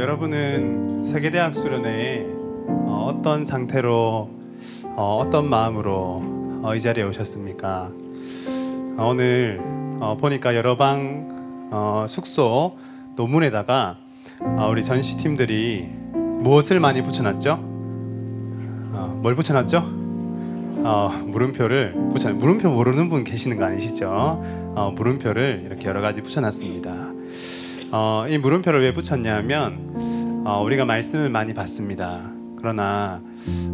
여러분은 세계대학 수련회에 어, 어떤 상태로 어, 어떤 마음으로 어, 이 자리에 오셨습니까? 어, 오늘 어, 보니까 여러 방 어, 숙소 노문에다가 어, 우리 전시 팀들이 무엇을 많이 붙여놨죠? 어, 뭘 붙여놨죠? 어, 물음표를 붙여 물음표 모르는 분 계시는 거 아니시죠? 어, 물음표를 이렇게 여러 가지 붙여놨습니다. 어, 이 물음표를 왜 붙였냐면 어, 우리가 말씀을 많이 받습니다. 그러나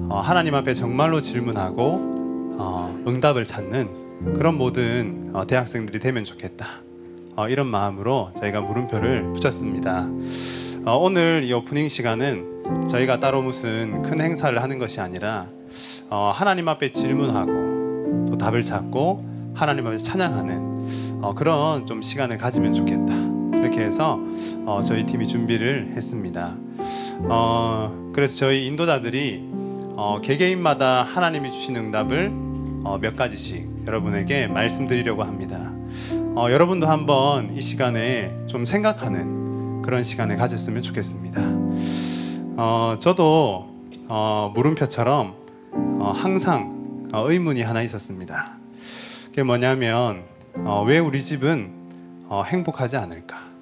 어, 하나님 앞에 정말로 질문하고 어, 응답을 찾는 그런 모든 어, 대학생들이 되면 좋겠다. 어, 이런 마음으로 저희가 물음표를 붙였습니다. 어, 오늘 이 오프닝 시간은 저희가 따로 무슨 큰 행사를 하는 것이 아니라 어, 하나님 앞에 질문하고 또 답을 찾고 하나님 앞에 찬양하는 어, 그런 좀 시간을 가지면 좋겠다. 이렇게 해서 어, 저희 팀이 준비를 했습니다. 어, 그래서 저희 인도자들이 어, 개개인마다 하나님이 주신 응답을 어, 몇 가지씩 여러분에게 말씀드리려고 합니다. 어, 여러분도 한번 이 시간에 좀 생각하는 그런 시간을 가졌으면 좋겠습니다. 어, 저도 어, 물음표처럼 어, 항상 어, 의문이 하나 있었습니다. 그게 뭐냐면 어, 왜 우리 집은 어, 행복하지 않을까?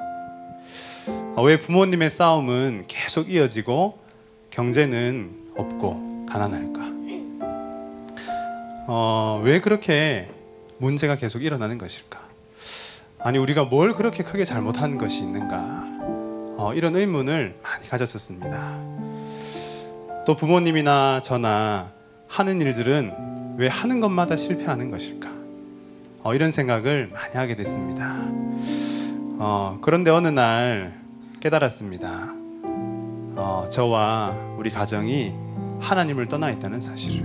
어, 왜 부모님의 싸움은 계속 이어지고 경제는 없고 가난할까? 어, 왜 그렇게 문제가 계속 일어나는 것일까? 아니 우리가 뭘 그렇게 크게 잘못한 것이 있는가? 어, 이런 의문을 많이 가졌었습니다. 또 부모님이나 저나 하는 일들은 왜 하는 것마다 실패하는 것일까? 어, 이런 생각을 많이 하게 됐습니다. 어, 그런데 어느 날 깨달았습니다. 어, 저와 우리 가정이 하나님을 떠나 있다는 사실을.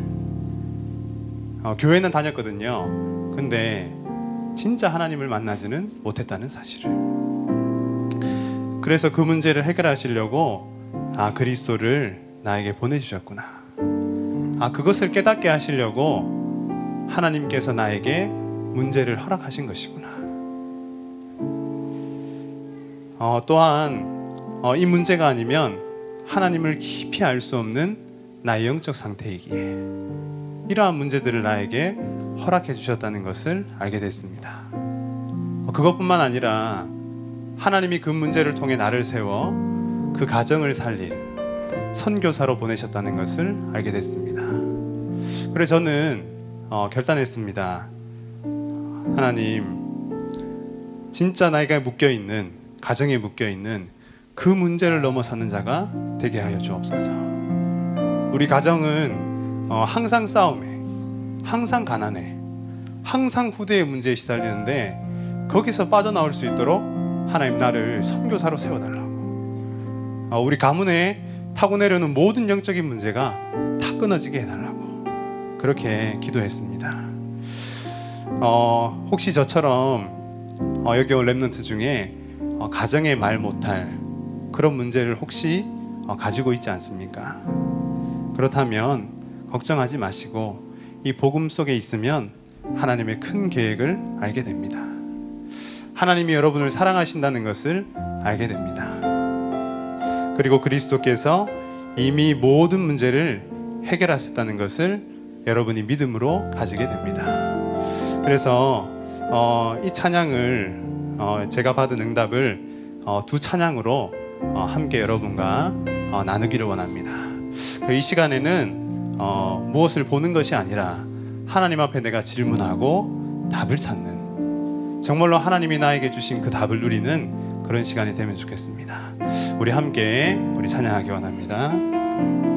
어, 교회는 다녔거든요. 근데 진짜 하나님을 만나지는 못했다는 사실을. 그래서 그 문제를 해결하시려고 아 그리스도를 나에게 보내주셨구나. 아 그것을 깨닫게 하시려고 하나님께서 나에게 문제를 허락하신 것이구 어, 또한 어, 이 문제가 아니면 하나님을 깊이 알 수 없는 나의 영적 상태이기에 이러한 문제들을 나에게 허락해 주셨다는 것을 알게 됐습니다. 어, 그것뿐만 아니라 하나님이 그 문제를 통해 나를 세워 그 가정을 살릴 선교사로 보내셨다는 것을 알게 됐습니다. 그래서 저는 어, 결단했습니다. 하나님, 진짜 나에게 묶여 있는 가정에 묶여 있는 그 문제를 넘어서는 자가 되게 하여 주옵소서. 우리 가정은 어, 항상 싸움에, 항상 가난해, 항상 후대의 문제에 시달리는데 거기서 빠져나올 수 있도록 하나님 나를 선교사로 세워달라고. 어, 우리 가문에 타고 내려오는 모든 영적인 문제가 다 끊어지게 해달라고 그렇게 기도했습니다. 어, 혹시 저처럼 어, 여기 온 랩런트 중에 어, 가정에 말 못할 그런 문제를 혹시 어, 가지고 있지 않습니까? 그렇다면 걱정하지 마시고 이 복음 속에 있으면 하나님의 큰 계획을 알게 됩니다. 하나님이 여러분을 사랑하신다는 것을 알게 됩니다. 그리고 그리스도께서 이미 모든 문제를 해결하셨다는 것을 여러분이 믿음으로 가지게 됩니다. 그래서 어, 이 찬양을 어, 제가 받은 응답을 어, 두 찬양으로 어, 함께 여러분과 어, 나누기를 원합니다. 이 시간에는 어, 무엇을 보는 것이 아니라 하나님 앞에 내가 질문하고 답을 찾는 정말로 하나님이 나에게 주신 그 답을 누리는 그런 시간이 되면 좋겠습니다. 우리 함께 우리 찬양하기 원합니다.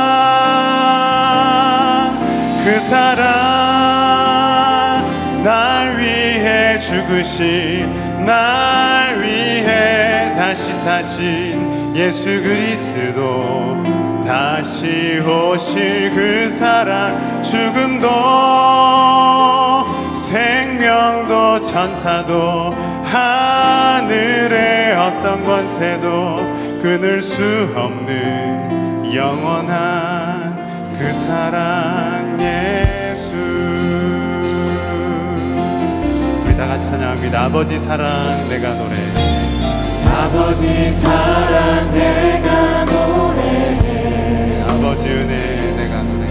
그 사랑 날 위해 죽으신 날 위해 다시 사신 예수 그리스도. 다시 오실 그 사랑 죽음도 생명도 천사도 하늘의 어떤 권세도 끊을 수 없는 영원한 그 사랑 예수. 우리 다 같이 찬양합니다. 아버지 사랑 내가 노래 아버지 사랑 내가 노래해. 아버지 은혜 내가 노래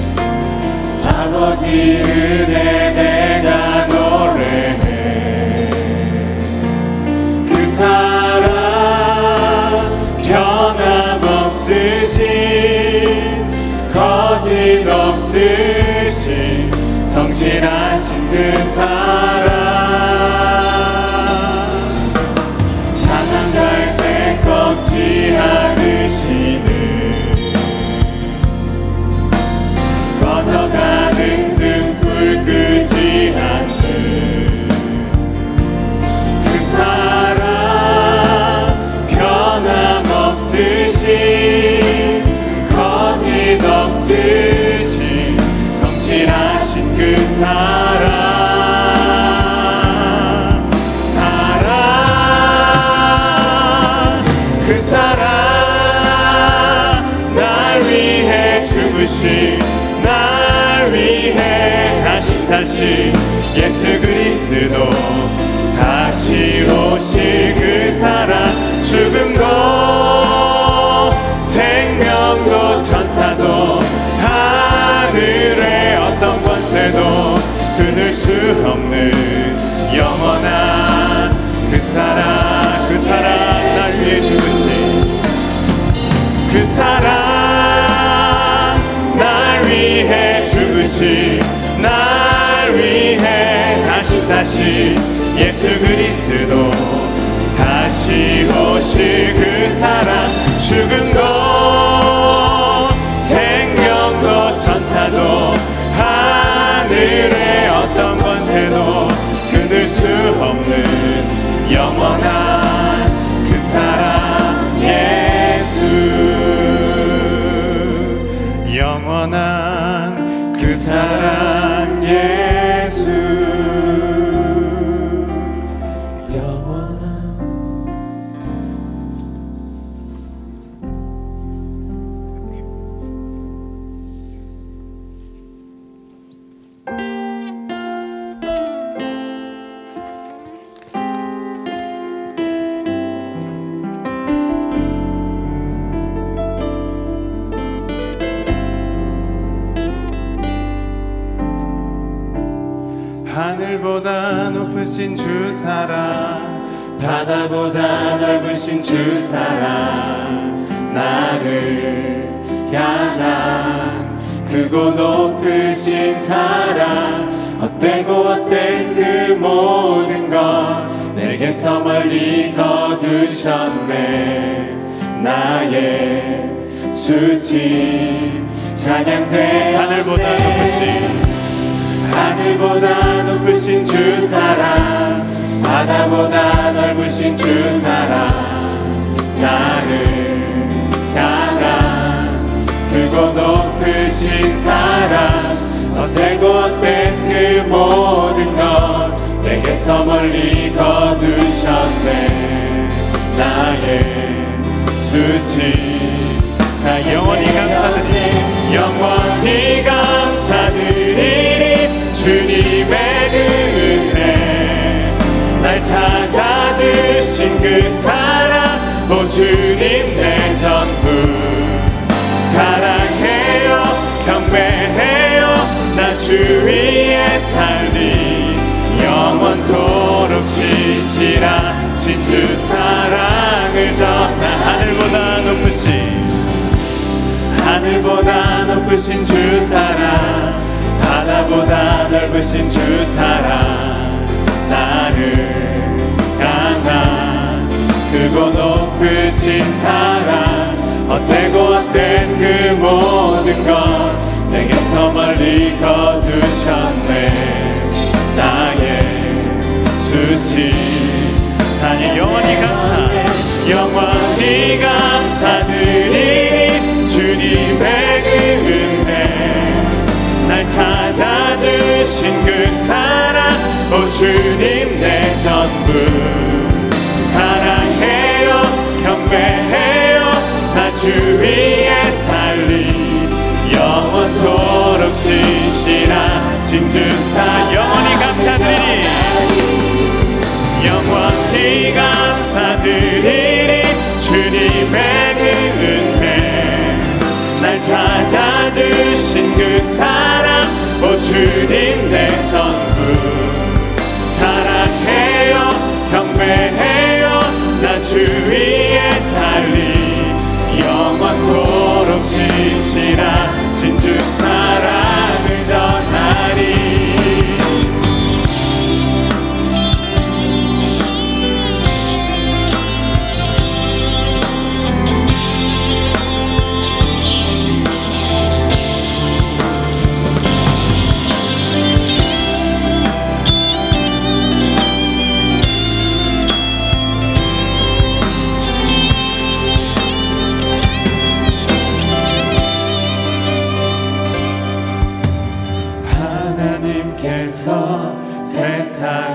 아버지 은혜 내가 노래해. 그 사랑 변함없으신 거짓 없으신 성실하신 그 사랑 사랑 사랑 그 사랑 날 위해 죽으신 날 위해 다시 사신 예수 그리스도 다시 오실 그 사랑 죽음도 생명도 천사도 수 없는 영원한 그 사랑 그 사랑 날 위해 죽으신 그 사랑 날 위해 죽으신 날 위해 다시 사신 예수 그리스도. 다시 오실 그 사랑 죽음도 영원한 그 사랑 예수. 영원한 그 사랑 예수 나를 향한 크고 높으신 사랑. 헛되고 헛된 그 모든 것 내게서 멀리 거두셨네. 나의 수치 찬양돼 하늘보다 높으신 하늘보다 높으신 주 사랑. 바다보다 넓으신 주 사랑. 나를 크고 높으신 사랑. 헛되고 헛된 그 모든 것 내게서 멀리 거두셨네. 나의 수치 자 영원히 감사드리 영원히 감사드리리. 주님의 그 은혜. 날 찾아주신 그 사랑. 오 주님 내 전부 위에 살리 영원토록 신실하신 주 사랑을 전하 하늘보다 높으신 하늘보다 높으신 주 사랑 바다보다 넓으신 주 사랑 나를 향한 크고 높으신 사랑 헛되고 헛된 그 모든 것 내게서 멀리 거두셨네. 나의 수치. 찬양 영원히 감사. 영원히 감사드리니 주님의 그 은혜 날 찾아주신 그 사랑. 오 주님 내 전부. 사랑해요 경배해요. 나 주 위에 신실하신 주사 영원히 감사드리니 영원히 감사드리니 주님의 그 은혜. 날 찾아주신 그 사랑 오 주님 내 전부. 사랑해요 경배해요 나 주 위에 살리. 영원토록 신실하신 주사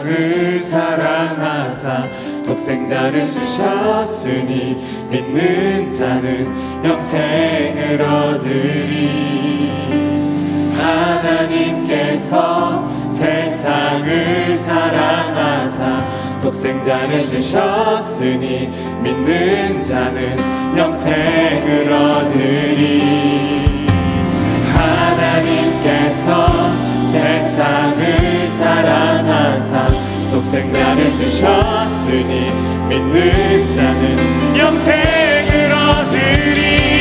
세상을 사랑하사 독생자를 주셨으니 믿는 자는 영생을 얻으리. 하나님께서 세상을 사랑하사 독생자를 주셨으니 믿는 자는 영생을 얻으리. 하나님께서 세상을 사랑하사 독생자를 주셨으니 믿는 자는 영생을 얻으리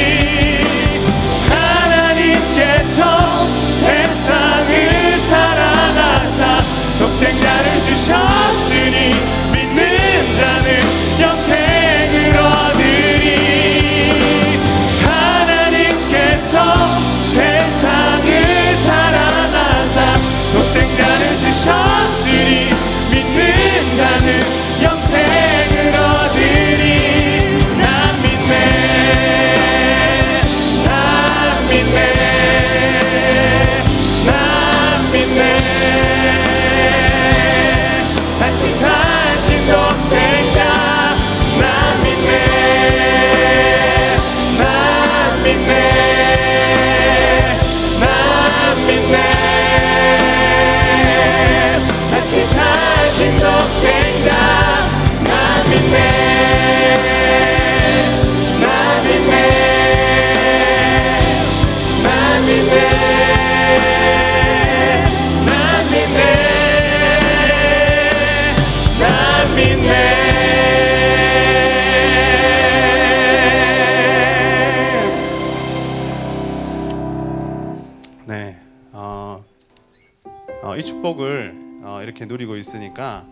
축복을 어, 이렇게 누리고 있으니까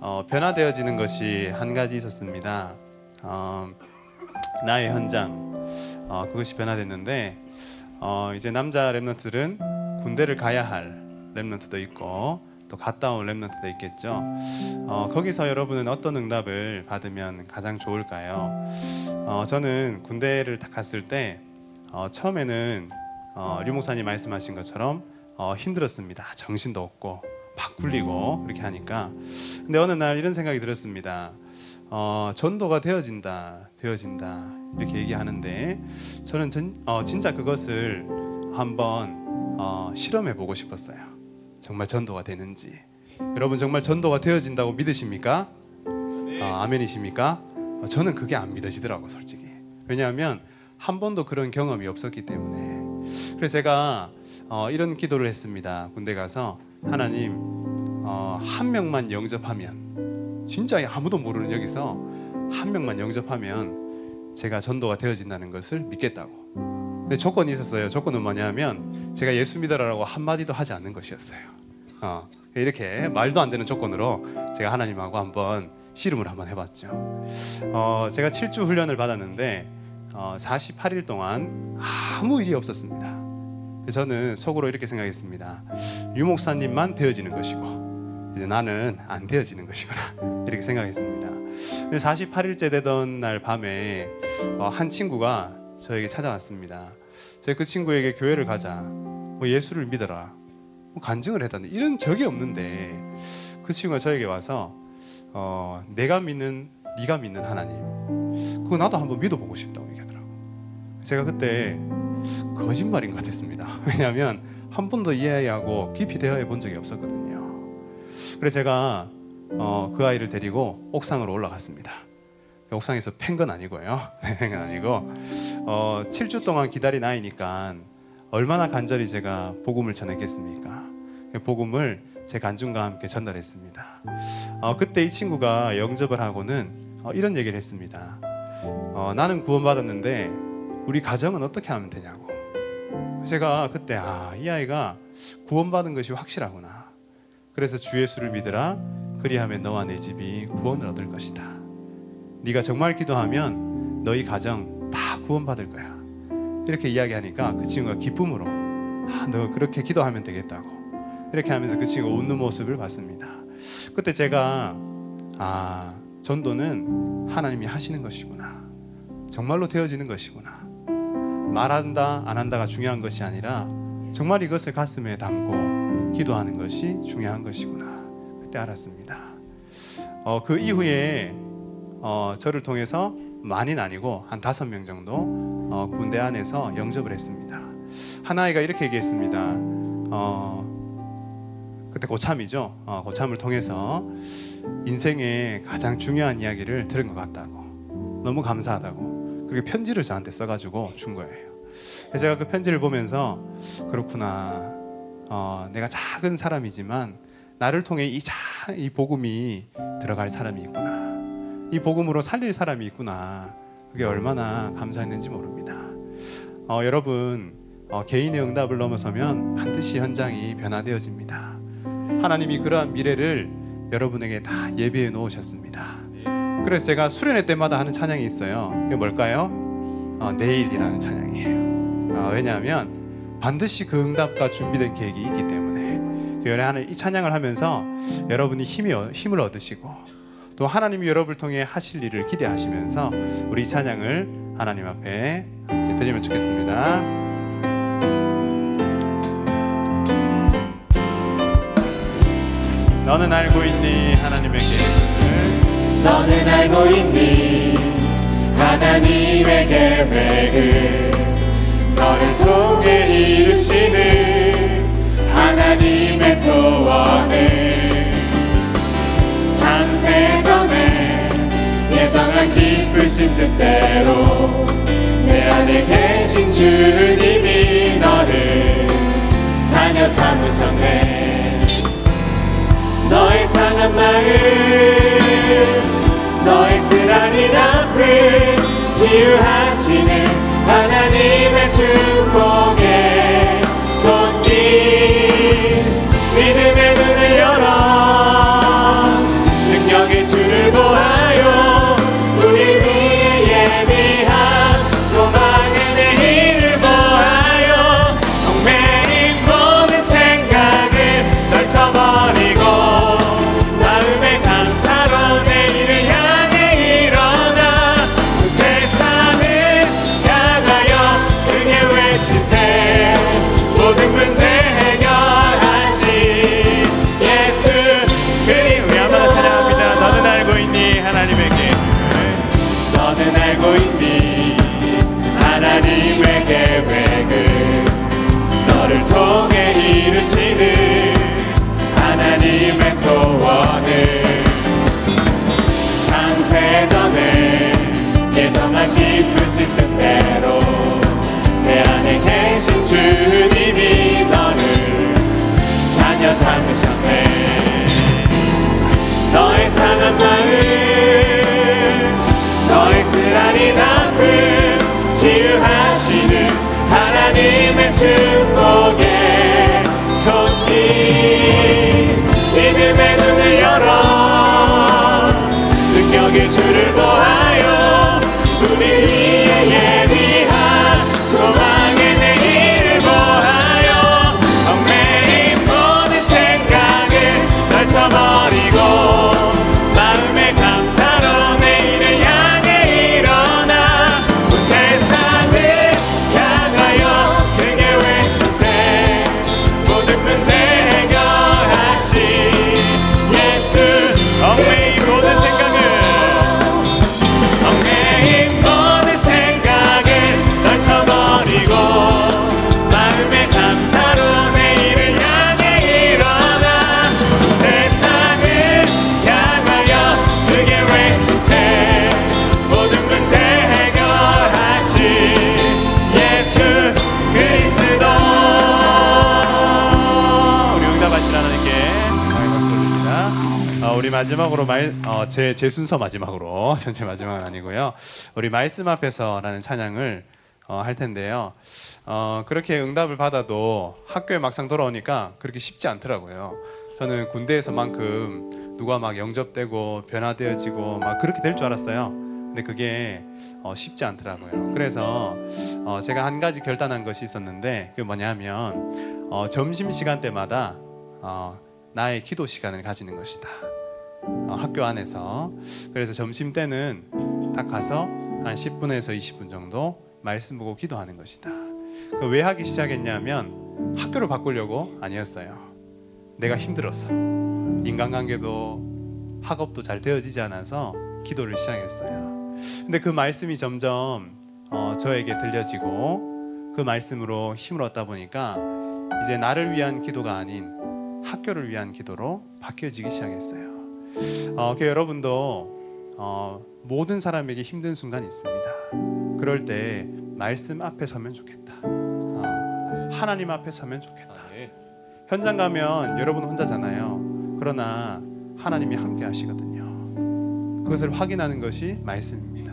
어, 변화되어지는 것이 한 가지 있었습니다. 어, 나의 현장 어, 그것이 변화됐는데 어, 이제 남자 랩런트들은 군대를 가야 할 랩런트도 있고 또 갔다 온 랩런트도 있겠죠. 어, 거기서 여러분은 어떤 응답을 받으면 가장 좋을까요? 어, 저는 군대를 딱 갔을 때 어, 처음에는 어, 류 목사님 말씀하신 것처럼 어, 힘들었습니다. 정신도 없고 막 굴리고 이렇게 하니까 근데 어느 날 이런 생각이 들었습니다. 어, 전도가 되어진다, 되어진다 이렇게 얘기하는데 저는 전, 어, 진짜 그것을 한번 어, 실험해 보고 싶었어요. 정말 전도가 되는지 여러분 정말 전도가 되어진다고 믿으십니까? 어, 아멘이십니까? 어, 저는 그게 안 믿어지더라고 솔직히. 왜냐하면 한 번도 그런 경험이 없었기 때문에. 그래서 제가 어, 이런 기도를 했습니다. 군대 가서 하나님 어, 한 명만 영접하면 진짜 아무도 모르는 여기서 한 명만 영접하면 제가 전도가 되어진다는 것을 믿겠다고. 근데 조건이 있었어요. 조건은 뭐냐면 제가 예수 믿어라라고 한 마디도 하지 않는 것이었어요. 어, 이렇게 말도 안 되는 조건으로 제가 하나님하고 한번 씨름을 한번 해봤죠. 어, 제가 7주 훈련을 받았는데 어, 48일 동안 아무 일이 없었습니다. 저는 속으로 이렇게 생각했습니다. 유 목사님만 되어지는 것이고 이제 나는 안 되어지는 것이구나 이렇게 생각했습니다. 48일째 되던 날 밤에 어, 한 친구가 저에게 찾아왔습니다. 제가 그 친구에게 교회를 가자, 뭐 예수를 믿어라, 뭐 간증을 했다는 이런 적이 없는데 그 친구가 저에게 와서 어, 내가 믿는 네가 믿는 하나님 그거 나도 한번 믿어보고 싶다고. 제가 그때 거짓말인 것 같았습니다. 왜냐하면 한 번도 이해하고 깊이 대화해 본 적이 없었거든요. 그래서 제가 어, 그 아이를 데리고 옥상으로 올라갔습니다. 옥상에서 팬 건 아니고요. 팬건 아니고 어, 7주 동안 기다린 아이니까 얼마나 간절히 제가 복음을 전했겠습니까? 복음을 제 간증과 함께 전달했습니다. 어, 그때 이 친구가 영접을 하고는 어, 이런 얘기를 했습니다. 어, 나는 구원받았는데 우리 가정은 어떻게 하면 되냐고. 제가 그때 아, 이 아이가 구원받은 것이 확실하구나. 그래서 주 예수를 믿으라. 그리하면 너와 내 집이 구원을 얻을 것이다. 네가 정말 기도하면 너희 가정 다 구원받을 거야. 이렇게 이야기하니까 그 친구가 기쁨으로 아, 너 그렇게 기도하면 되겠다고 이렇게 하면서 그 친구가 웃는 모습을 봤습니다. 그때 제가 아 전도는 하나님이 하시는 것이구나. 정말로 되어지는 것이구나. 말한다 안 한다가 중요한 것이 아니라 정말 이것을 가슴에 담고 기도하는 것이 중요한 것이구나. 그때 알았습니다. 어, 그 이후에 어, 저를 통해서 많이는 아니고 한 다섯 명 정도 어, 군대 안에서 영접을 했습니다. 한 아이가 이렇게 얘기했습니다. 어, 그때 고참이죠. 어, 고참을 통해서 인생의 가장 중요한 이야기를 들은 것 같다고 너무 감사하다고 그리고 편지를 저한테 써가지고 준 거예요. 제가 그 편지를 보면서 그렇구나. 어, 내가 작은 사람이지만 나를 통해 이, 자, 이 복음이 들어갈 사람이 있구나. 이 복음으로 살릴 사람이 있구나. 그게 얼마나 감사했는지 모릅니다. 어, 여러분 어, 개인의 응답을 넘어서면 반드시 현장이 변화되어집니다. 하나님이 그러한 미래를 여러분에게 다 예비해 놓으셨습니다. 그래서 제가 수련회 때마다 하는 찬양이 있어요. 이게 뭘까요? 어, 내일이라는 찬양이에요. 어, 왜냐하면 반드시 그 응답과 준비된 계획이 있기 때문에 그 연애 이 찬양을 하면서 여러분이 힘이 힘을 얻으시고 또 하나님이 여러분을 통해 하실 일을 기대하시면서 우리 찬양을 하나님 앞에 드리면 좋겠습니다. 너는 알고 있니 계획을 너는 알고 있니? 하나님의 계획을 너를 통해 이루시는 하나님의 소원을 창세전에 예정한 기쁘신 뜻대로 내 안에 계신 주님이 너를 자녀 삼으셨네 너의 상한 마음 너의 쓰라린 아픔 치유하시는 하나님 마지막으로 말, 어, 제, 제 순서 마지막으로 전체 마지막은 아니고요. 우리 말씀 앞에서라는 찬양을 어, 할 텐데요. 어, 그렇게 응답을 받아도 학교에 막상 돌아오니까 그렇게 쉽지 않더라고요. 저는 군대에서만큼 누가 막 영접되고 변화되어지고 막 그렇게 될 줄 알았어요. 근데 그게 어, 쉽지 않더라고요. 그래서 어, 제가 한 가지 결단한 것이 있었는데 그게 뭐냐면 어, 점심 시간 때마다 어, 나의 기도 시간을 가지는 것이다. 어, 학교 안에서 그래서 점심 때는 딱 가서 한 10분에서 20분 정도 말씀 보고 기도하는 것이다. 그왜 하기 시작했냐면 학교를 바꾸려고 아니었어요. 내가 힘들었어. 인간관계도 학업도 잘 되어지지 않아서 기도를 시작했어요. 근데 그 말씀이 점점 어, 저에게 들려지고 그 말씀으로 힘을 얻다 보니까 이제 나를 위한 기도가 아닌 학교를 위한 기도로 바뀌어지기 시작했어요. 어, 그 여러분도 어, 모든 사람에게 힘든 순간이 있습니다. 그럴 때 말씀 앞에 서면 좋겠다. 어, 하나님 앞에 서면 좋겠다. 현장 가면 여러분 혼자잖아요. 그러나 하나님이 함께 하시거든요. 그것을 확인하는 것이 말씀입니다.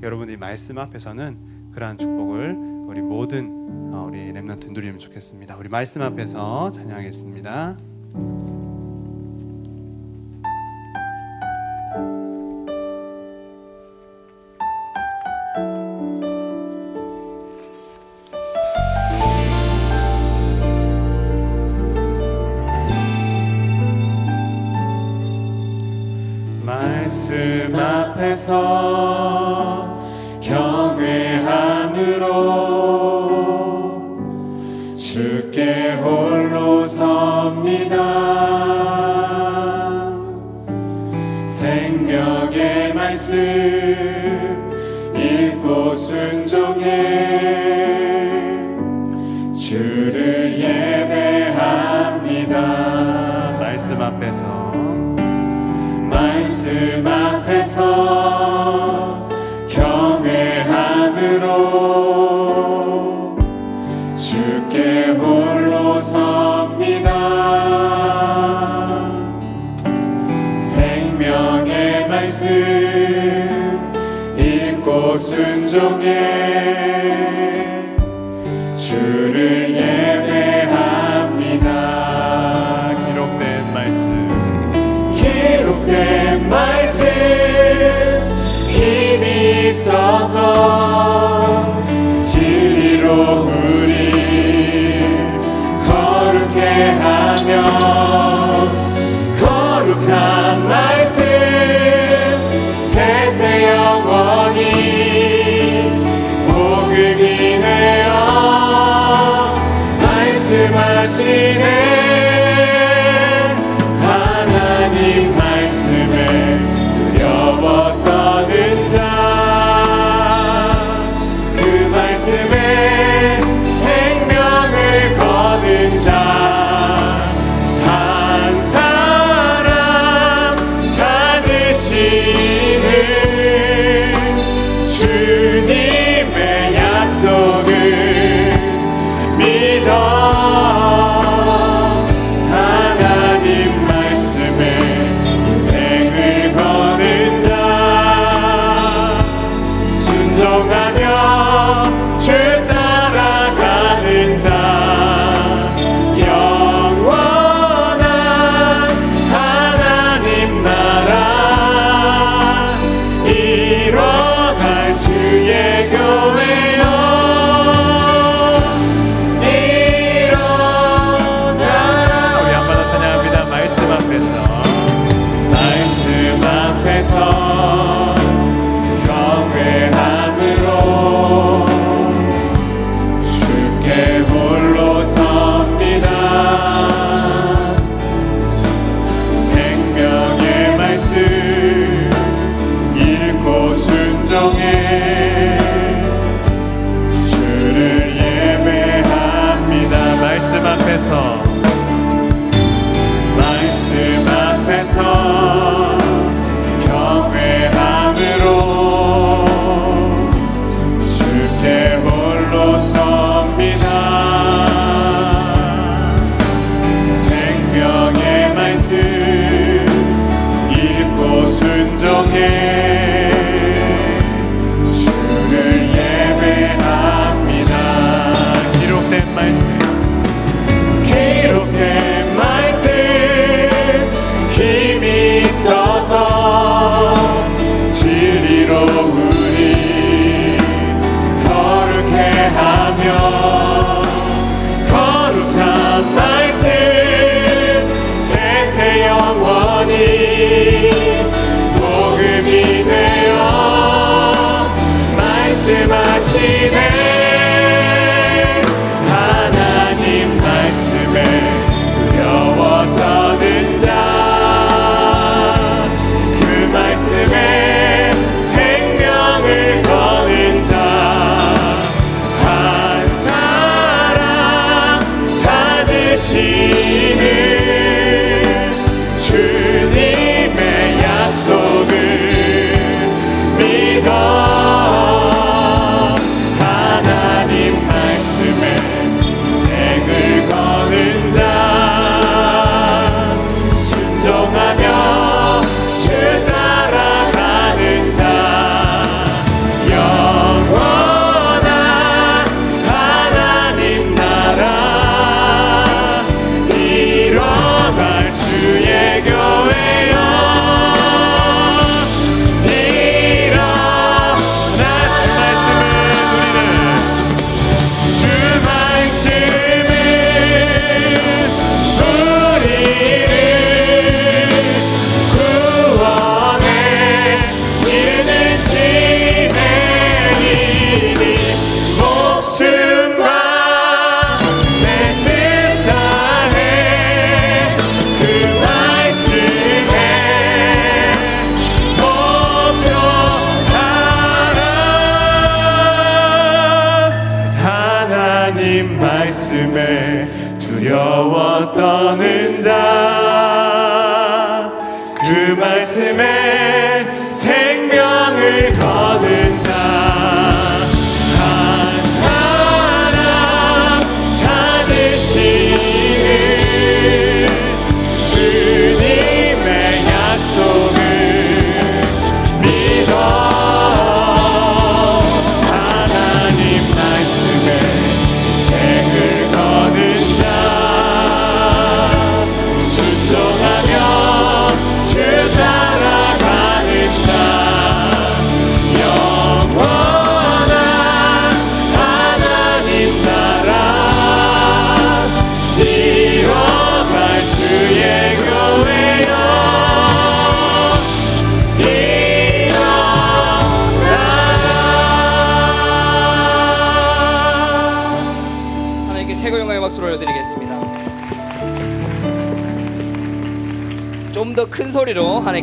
여러분이 말씀 앞에서는 그러한 축복을 우리 모든 어, 우리 렘넌트 누리면 좋겠습니다. 우리 말씀 앞에서 찬양하겠습니다.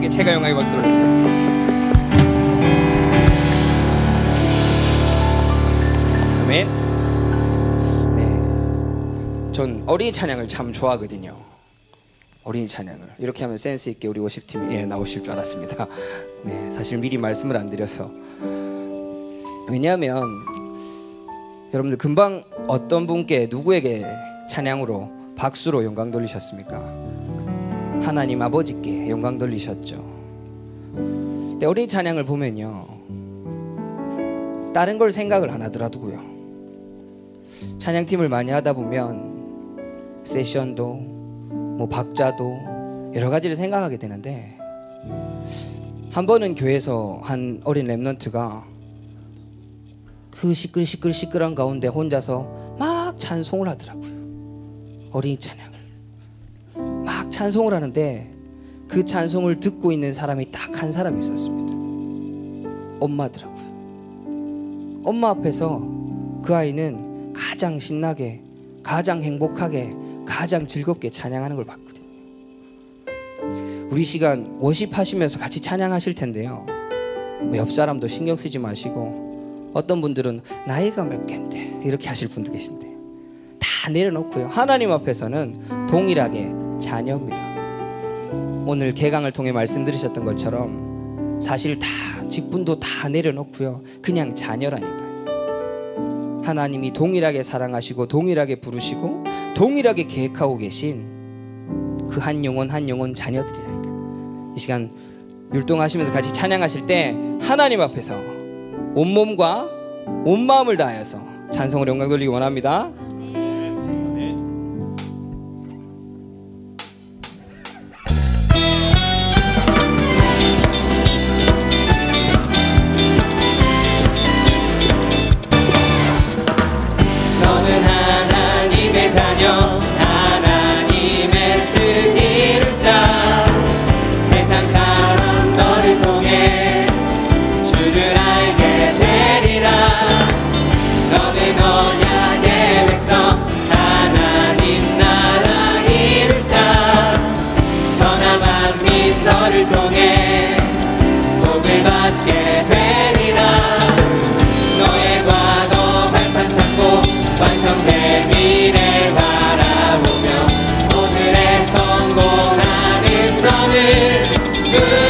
하나님께 최고 영광의 박수를 올려드리겠습니다. 아멘. 네, 전 어린이 찬양을 참 좋아하거든요. 어린이 찬양을 이렇게 하면 센스 있게 우리 워십팀이 예, 나오실 줄 알았습니다. 네, 사실 미리 말씀을 안 드려서 왜냐하면 여러분들 금방 어떤 분께 누구에게 찬양으로 박수로 영광 돌리셨습니까? 하나님 아버지께 영광 돌리셨죠. 근데 어린이 찬양을 보면요. 다른 걸 생각을 안 하더라도요. 찬양팀을 많이 하다 보면 세션도 뭐 박자도 여러 가지를 생각하게 되는데 한 번은 교회에서 한 어린 랩런트가 그 시끌 시끌 시끌한 가운데 혼자서 막 찬송을 하더라고요. 어린이 찬양을 막 찬송을 하는데 그 찬송을 듣고 있는 사람이 딱 한 사람이 있었습니다. 엄마더라고요. 엄마 앞에서 그 아이는 가장 신나게, 가장 행복하게, 가장 즐겁게 찬양하는 걸 봤거든요. 우리 시간 워십 하시면서 같이 찬양하실 텐데요. 뭐옆 사람도 신경 쓰지 마시고 어떤 분들은 나이가 몇 갠데 이렇게 하실 분도 계신데 다 내려놓고요. 하나님 앞에서는 동일하게 자녀입니다. 오늘 개강을 통해 말씀 들으셨던 것처럼 사실 다 직분도 다 내려놓고요. 그냥 자녀라니까요. 하나님이 동일하게 사랑하시고 동일하게 부르시고 동일하게 계획하고 계신 그 한 영혼 한 영혼 자녀들이라니까. 이 시간 율동하시면서 같이 찬양하실 때 하나님 앞에서 온 몸과 온 마음을 다하여서 찬송을 영광 돌리기 원합니다. 성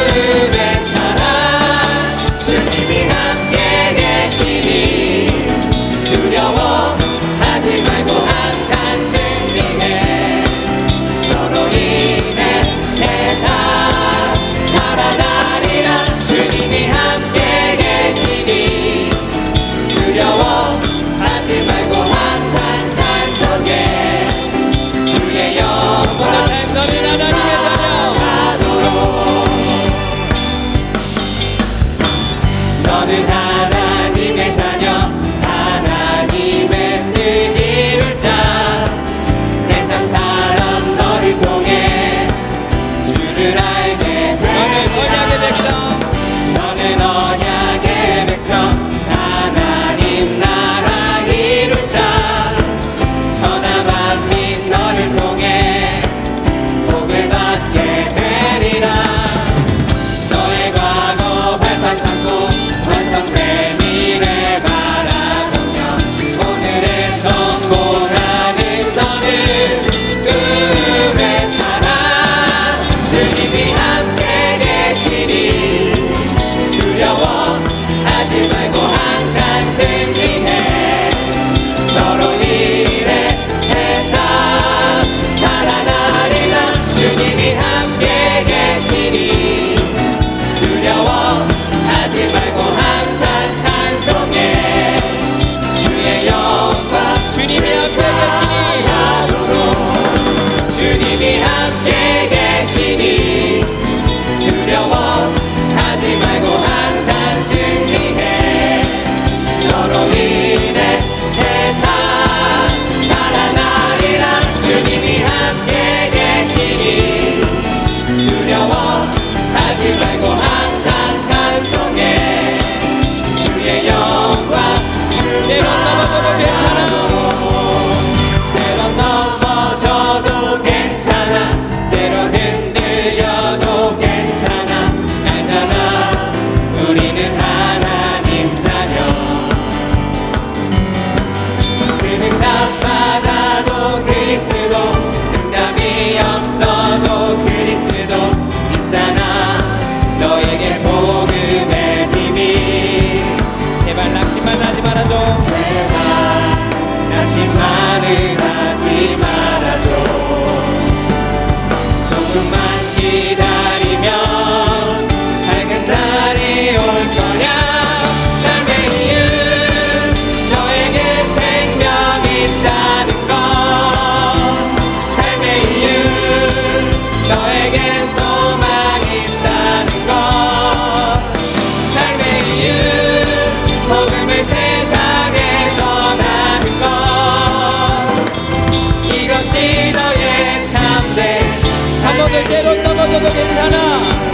사모들 때론 넘어져도 괜찮아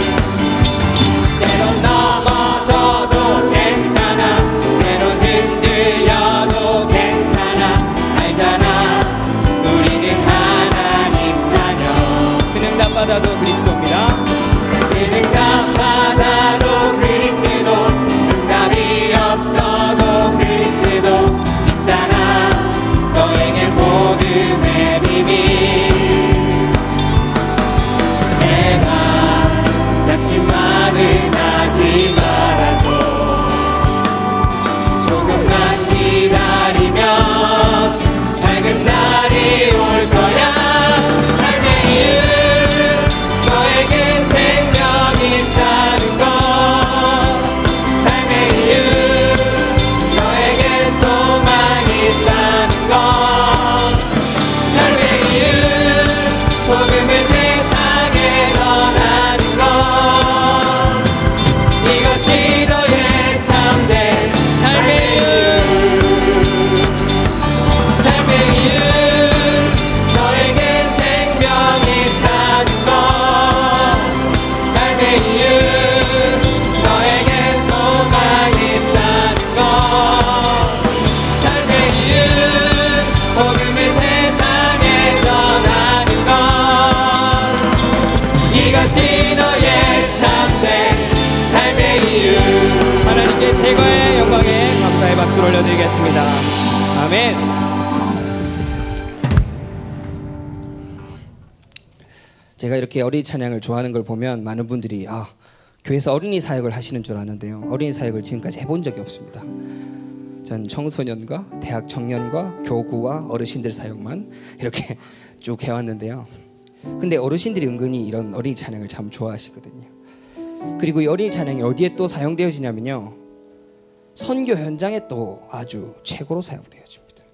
좋아하는 걸 보면 많은 분들이 아 교회에서 어린이 사역을 하시는 줄 아는데요. 어린이 사역을 지금까지 해본 적이 없습니다. 전 청소년과 대학 청년과 교구와 어르신들 사역만 이렇게 쭉 해왔는데요. 근데 어르신들이 은근히 이런 어린이 찬양을 참 좋아하시거든요. 그리고 이 어린이 찬양이 어디에 또 사용되어지냐면요. 선교 현장에 또 아주 최고로 사용되어집니다.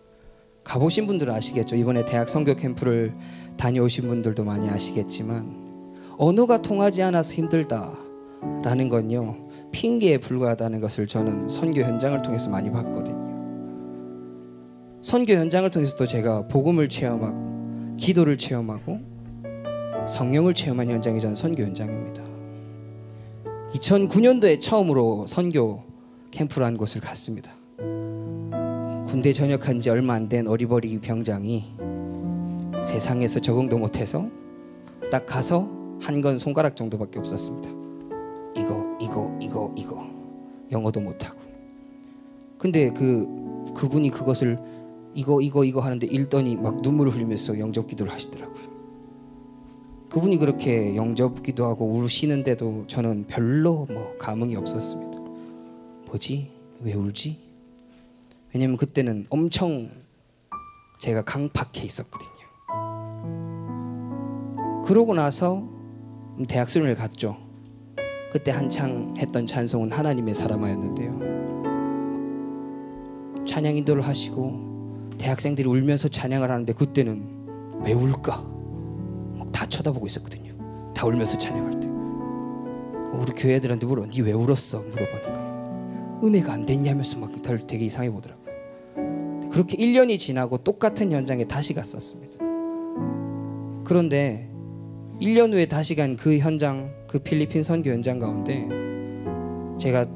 가보신 분들은 아시겠죠. 이번에 대학 선교 캠프를 다녀오신 분들도 많이 아시겠지만 언어가 통하지 않아서 힘들다라는 건요 핑계에 불과하다는 것을 저는 선교 현장을 통해서 많이 봤거든요 선교 현장을 통해서도 제가 복음을 체험하고 기도를 체험하고 성령을 체험한 현장이 저는 선교 현장입니다 2009년도에 처음으로 선교 캠프라는 곳을 갔습니다. 군대 전역한 지 얼마 안 된 어리버리 병장이 세상에서 적응도 못해서 딱 가서 한 건 손가락 정도밖에 없었습니다. 이거 이거 이거 이거 영어도 못하고. 근데 그 그분이 그것을 이거 이거 이거 하는데 읽더니 막 눈물을 흘리면서 영접 기도를 하시더라고요. 그분이 그렇게 영접 기도하고 우시는데도 저는 별로 뭐 감흥이 없었습니다. 뭐지? 왜 울지? 왜냐면 그때는 엄청 제가 강팍해 있었거든요. 그러고 나서 대학 수련을 갔죠. 그때 한창 했던 찬송은 하나님의 사람하였는데요. 찬양 인도를 하시고 대학생들이 울면서 찬양을 하는데 그때는 왜 울까? 막다 쳐다보고 있었거든요. 다 울면서 찬양할 때. 우리 교회 애들한테 물어, 니 왜 울었어? 물어보니까 은혜가 안 됐냐면서 막 되게 이상해 보더라고요. 그렇게 1년이 지나고 똑같은 현장에 다시 갔었습니다. 그런데 1년 후에 다시 간 그 현장, 그 필리핀 선교 현장 가운데 제가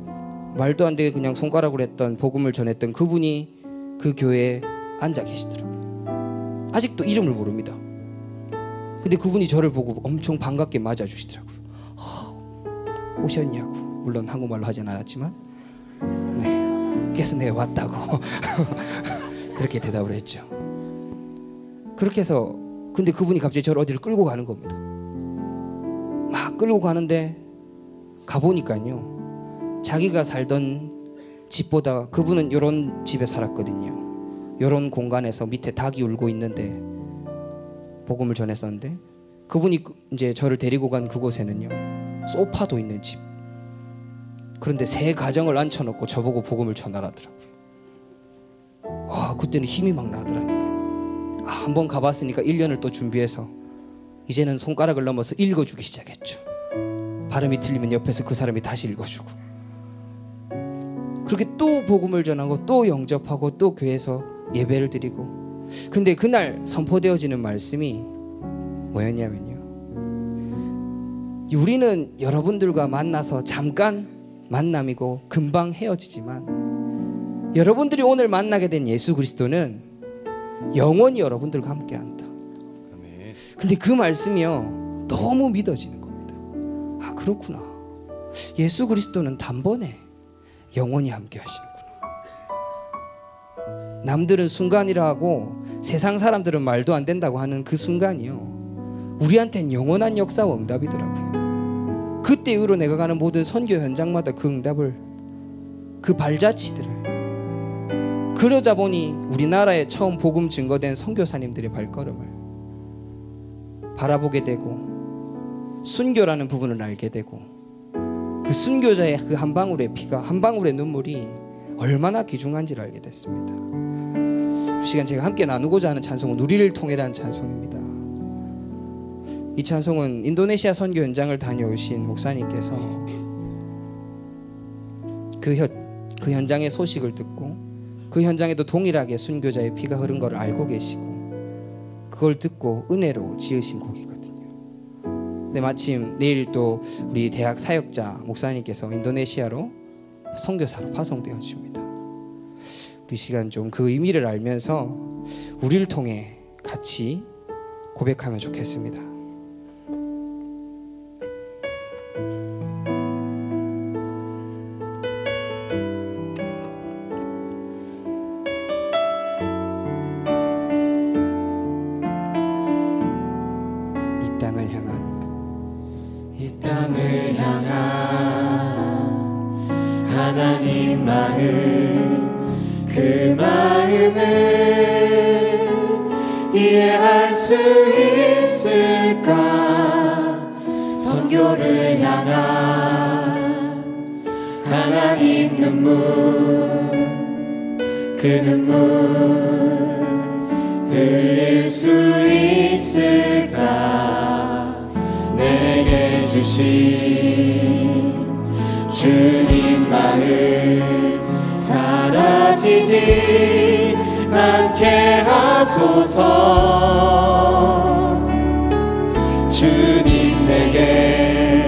말도 안 되게 그냥 손가락으로 했던 복음을 전했던 그분이 그 교회에 앉아 계시더라고요. 아직도 이름을 모릅니다. 근데 그분이 저를 보고 엄청 반갑게 맞아주시더라고요. 어, 오셨냐고. 물론 한국말로 하진 않았지만, 네. 그래서 네 왔다고 그렇게 대답을 했죠. 그렇게 해서 근데 그분이 갑자기 저를 어디를 끌고 가는 겁니다. 막 끌고 가는데 가 보니까요. 자기가 살던 집보다 그분은 이런 집에 살았거든요. 이런 공간에서 밑에 닭이 울고 있는데 복음을 전했었는데 그분이 그- 이제 저를 데리고 간 그곳에는요 소파도 있는 집. 그런데 새 가정을 앉혀놓고 저보고 복음을 전하라더라고요. 와 그때는 힘이 막 나더라니까요. 아, 한번 가봤으니까 1년을 또 준비해서 이제는 손가락을 넘어서 읽어주기 시작했죠. 발음이 틀리면 옆에서 그 사람이 다시 읽어주고 그렇게 또 복음을 전하고 또 영접하고 또 교회에서 예배를 드리고 근데 그날 선포되어지는 말씀이 뭐였냐면요 우리는 여러분들과 만나서 잠깐 만남이고 금방 헤어지지만 여러분들이 오늘 만나게 된 예수 그리스도는 영원히 여러분들과 함께한다. 근데 그 말씀이요 너무 믿어지는 겁니다. 아 그렇구나. 예수 그리스도는 단번에 영원히 함께 하시는구나. 남들은 순간이라 하고 세상 사람들은 말도 안 된다고 하는 그 순간이요 우리한텐 영원한 역사와 응답이더라고요. 그때 이후로 내가 가는 모든 선교 현장마다 그 응답을 그 발자취들을 그러자 보니 우리나라에 처음 복음 증거된 선교사님들의 발걸음을 바라보게 되고 순교라는 부분을 알게 되고 그 순교자의 그 한 방울의 피가 한 방울의 눈물이 얼마나 귀중한지를 알게 됐습니다. 이 시간 제가 함께 나누고자 하는 찬송은 우리를 통해라는 찬송입니다. 이 찬송은 인도네시아 선교 현장을 다녀오신 목사님께서 그, 현, 그 현장의 소식을 듣고 그 현장에도 동일하게 순교자의 피가 흐른 것을 알고 계시고 그걸 듣고 은혜로 지으신 곡이거든요. 근데 마침 내일 또 우리 대학 사역자 목사님께서 인도네시아로 선교사로 파송되어 집니다. 우리 시간 좀 그 의미를 알면서 우리를 통해 같이 고백하면 좋겠습니다. 이 땅을 향한 하나님 마음 그 마음을 이해할 수 있을까? 선교를 향한 하나님 눈물 그 눈물 흘릴 수 있을까? 내게 주신 주님 마음 사라지지 않게 하소서. 주님 내게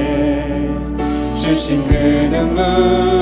주신 그 눈물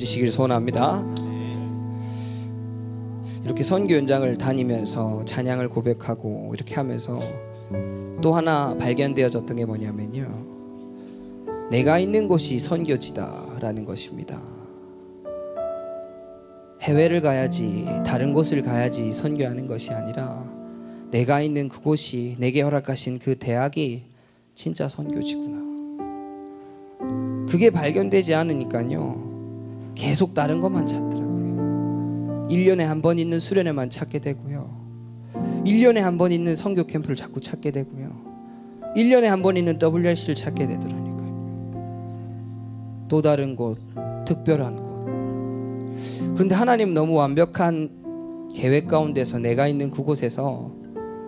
이 되어지시길 소원합니다. 이렇게 선교 현장을 다니면서 찬양을 고백하고 이렇게 하면서 또 하나 발견되어졌던 게 뭐냐면요. 내가 있는 곳이 선교지다라는 것입니다. 해외를 가야지 다른 곳을 가야지 선교하는 것이 아니라 내가 있는 그곳이 내게 허락하신 그 대학이 진짜 선교지구나. 그게 발견되지 않으니까요. 계속 다른 것만 찾더라고요. 1년에 한 번 있는 수련회만 찾게 되고요. 1년에 한 번 있는 성교 캠프를 자꾸 찾게 되고요. 1년에 한 번 있는 WRC를 찾게 되더라니까요. 또 다른 곳, 특별한 곳. 그런데 하나님 너무 완벽한 계획 가운데서 내가 있는 그곳에서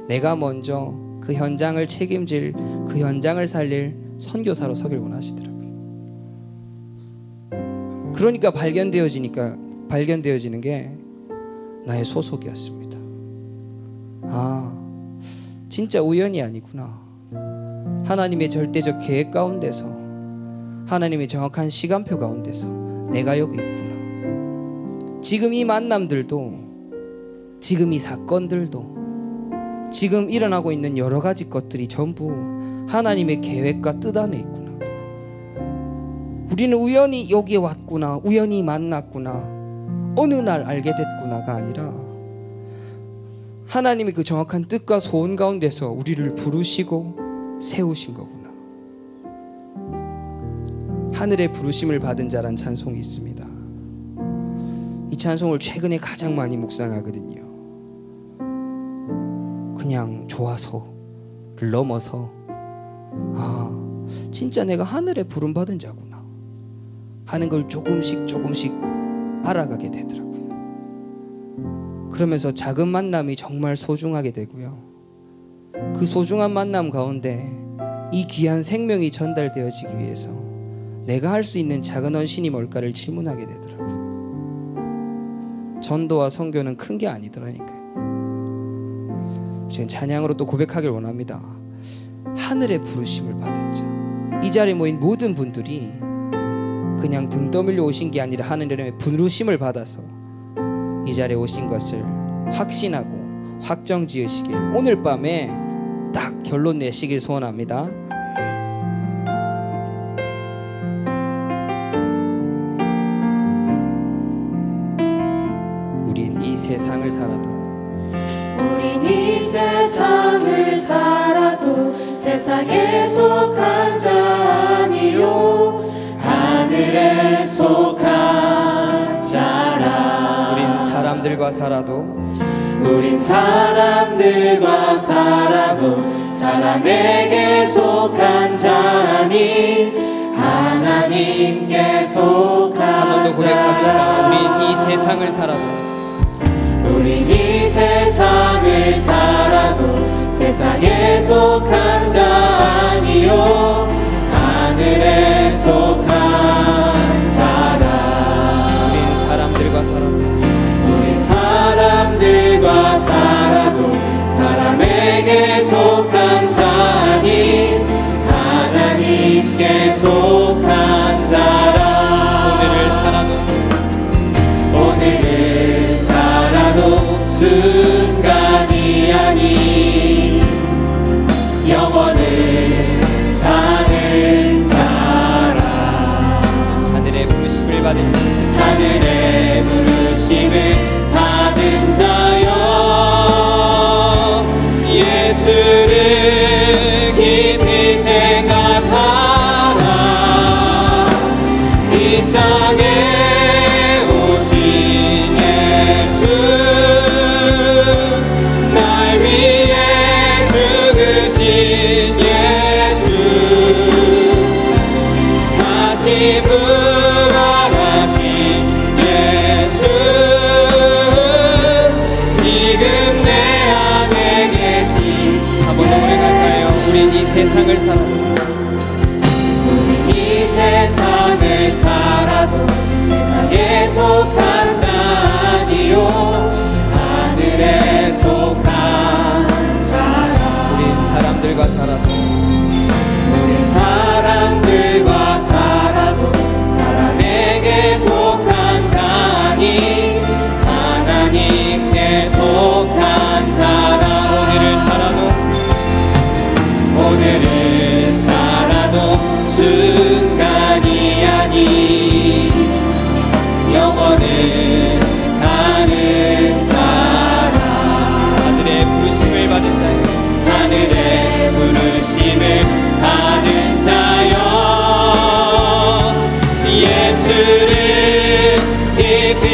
내가 먼저 그 현장을 책임질 그 현장을 살릴 선교사로 서길 원하시더라고요. 그러니까 발견되어지니까 발견되어지는 게 나의 소속이었습니다. 아, 진짜 우연이 아니구나. 하나님의 절대적 계획 가운데서 하나님의 정확한 시간표 가운데서 내가 여기 있구나. 지금 이 만남들도 지금 이 사건들도 지금 일어나고 있는 여러 가지 것들이 전부 하나님의 계획과 뜻 안에 있구나. 우리는 우연히 여기에 왔구나. 우연히 만났구나. 어느 날 알게 됐구나가 아니라 하나님이 그 정확한 뜻과 소원 가운데서 우리를 부르시고 세우신 거구나. 하늘의 부르심을 받은 자란 찬송이 있습니다. 이 찬송을 최근에 가장 많이 묵상하거든요. 그냥 좋아서를 넘어서 아 진짜 내가 하늘에 부름 받은 자구나 하는 걸 조금씩 조금씩 알아가게 되더라고요. 그러면서 작은 만남이 정말 소중하게 되고요. 그 소중한 만남 가운데 이 귀한 생명이 전달되어지기 위해서 내가 할 수 있는 작은 헌신이 뭘까를 질문하게 되더라고요. 전도와 선교는 큰 게 아니더라니까요. 저는 찬양으로 또 고백하길 원합니다. 하늘의 부르심을 받은 자. 이 자리에 모인 모든 분들이 그냥 등 떠밀려 오신 게 아니라 하늘의 부르심을 받아서 이 자리에 오신 것을 확신하고 확정 지으시길 오늘 밤에 딱 결론 내시길 소원합니다. 우린 이 세상을 살아도 우린 이 세상을 살아도 세상에 속한 자 아니요 하늘에 속한 자라. 우린 사람들과 살아도 우린 사람들과 살아도 사람에게 속한 자니 하나님께 속한. 자라. 우린 이 세상을 살아도 우린 이 세상을 살아도 세상에 속한 자 아니요 세상을 살아도 이 세상을 살아도 세상에 속한 자 아니요. 하늘에 속한 자라 우린 사람들과 살아도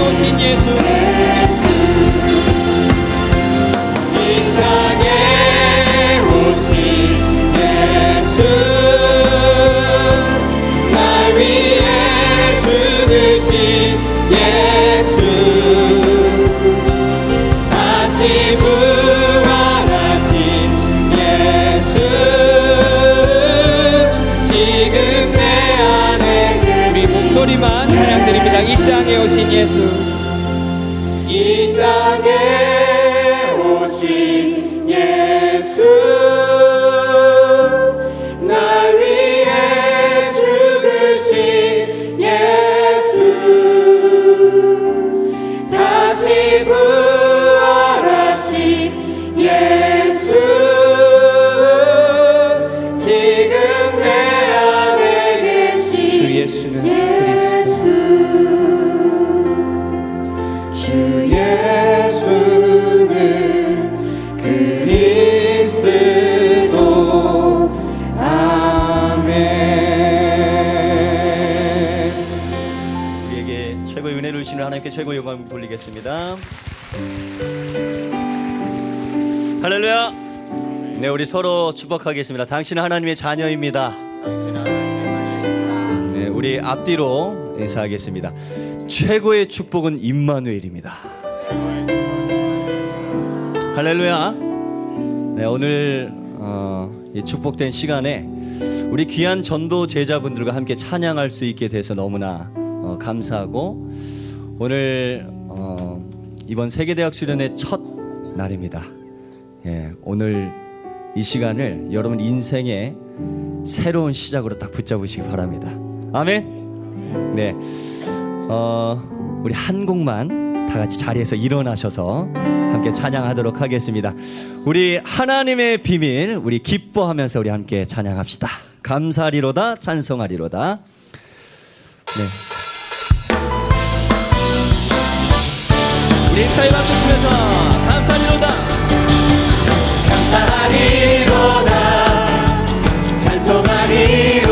오신 예수. 이 땅에 오신 예수. 날 위해 죽으신 예수 이 영광 돌리겠습니다. 할렐루야. 네, 우리 서로 축복하겠습니다. 당신은 하나님의 자녀입니다. 네, 우리 앞뒤로 인사하겠습니다. 최고의 축복은 임마누엘입니다. 할렐루야. 네, 오늘 어, 이 축복된 시간에 우리 귀한 전도 제자분들과 함께 찬양할 수 있게 돼서 너무나 어, 감사하고 오늘 어, 이번 세계대학 수련의 첫 날입니다. 예, 오늘 이 시간을 여러분 인생의 새로운 시작으로 딱 붙잡으시기 바랍니다. 아멘. 네, 어, 우리 한 곡만 다 같이 자리에서 일어나셔서 함께 찬양하도록 하겠습니다. 우리 하나님의 비밀, 우리 기뻐하면서 우리 함께 찬양합시다. 감사리로다, 찬송하리로다. 네. 인사의 박수 치면서 감사리로다. 감사하리로다 찬송하리로다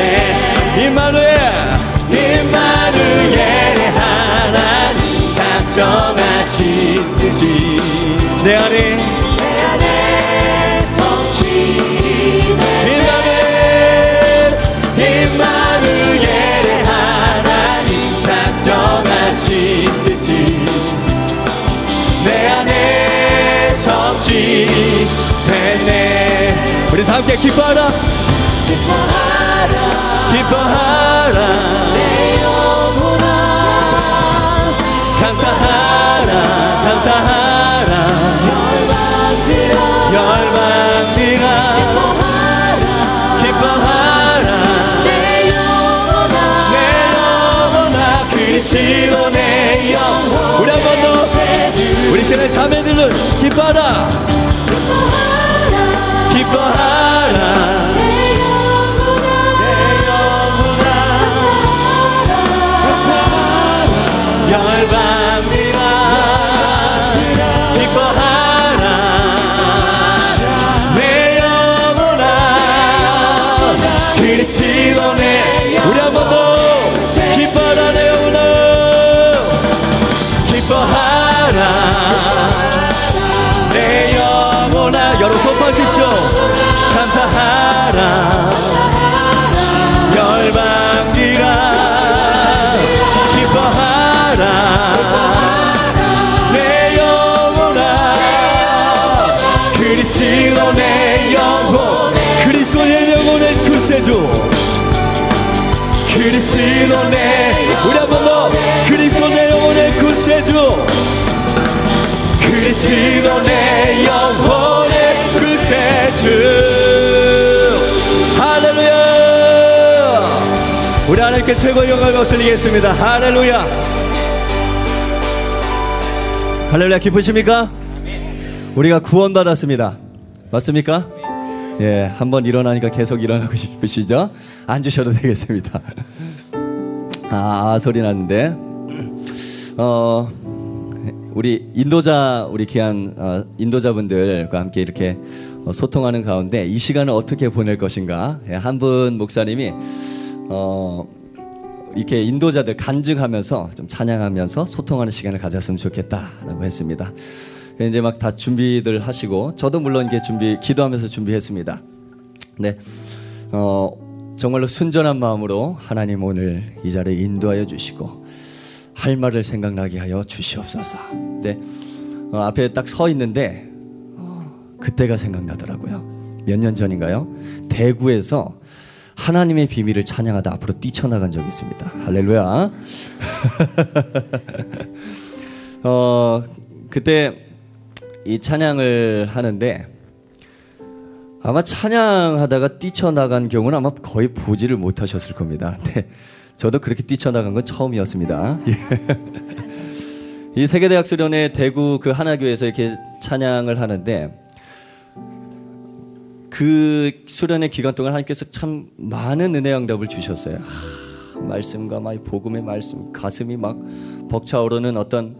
복일세 임마누엘. 임마누엘 하나님 작정하신 뜻이 내 안에 내 안에 하나님 작정하신 내 안에 성취됐네 우리 다 함께 기뻐하라. 기뻐하라 기뻐하라. 내 영혼아 감사하라. 감사하라. 열방들아 열방들아. 기뻐하라. 내 영혼아 내 영혼아 그리스도 내 영혼. 우리 한 번 더. 우리 자매들은 기뻐하라. 기뻐하라. 사하라 열방이라 기뻐하라. 내 영혼아 그리스도 내 영혼. 그리스도의 영혼을 구세주. 그리스도 내 우리 한번 더. 그리스도 내 영혼의 구세주. 그리스도 내 영혼 우리 하나님께 최고의 영광을 드리겠습니다 할렐루야 할렐루야 기쁘십니까? 우리가 구원받았습니다 맞습니까? 예, 한번 일어나니까 계속 일어나고 싶으시죠? 앉으셔도 되겠습니다. 아, 아 소리 나는데. 어, 우리 인도자 우리 귀한 어, 인도자분들과 함께 이렇게 어, 소통하는 가운데 이 시간을 어떻게 보낼 것인가? 예, 한분 목사님이 어, 이렇게 인도자들 간증하면서 좀 찬양하면서 소통하는 시간을 가졌으면 좋겠다라고 했습니다. 이제 막 다 준비들 하시고 저도 물론 이게 준비 기도하면서 준비했습니다. 네, 어, 정말로 순전한 마음으로 하나님 오늘 이 자리에 인도하여 주시고 할 말을 생각나게 하여 주시옵소서. 네, 어, 앞에 딱 서 있는데 어, 그때가 생각나더라고요. 몇 년 전인가요? 대구에서 하나님의 비밀을 찬양하다 앞으로 뛰쳐나간 적이 있습니다. 할렐루야. 어, 그때 이 찬양을 하는데 아마 찬양하다가 뛰쳐나간 경우는 아마 거의 보지를 못하셨을 겁니다. 네, 저도 그렇게 뛰쳐나간 건 처음이었습니다. 예. 이 세계대학 수련회 대구 그 하나교에서 이렇게 찬양을 하는데 그 수련회 기간 동안 하나님께서 참 많은 은혜 응답을 주셨어요. 하, 말씀과 막 복음의 말씀 가슴이 막 벅차오르는 어떤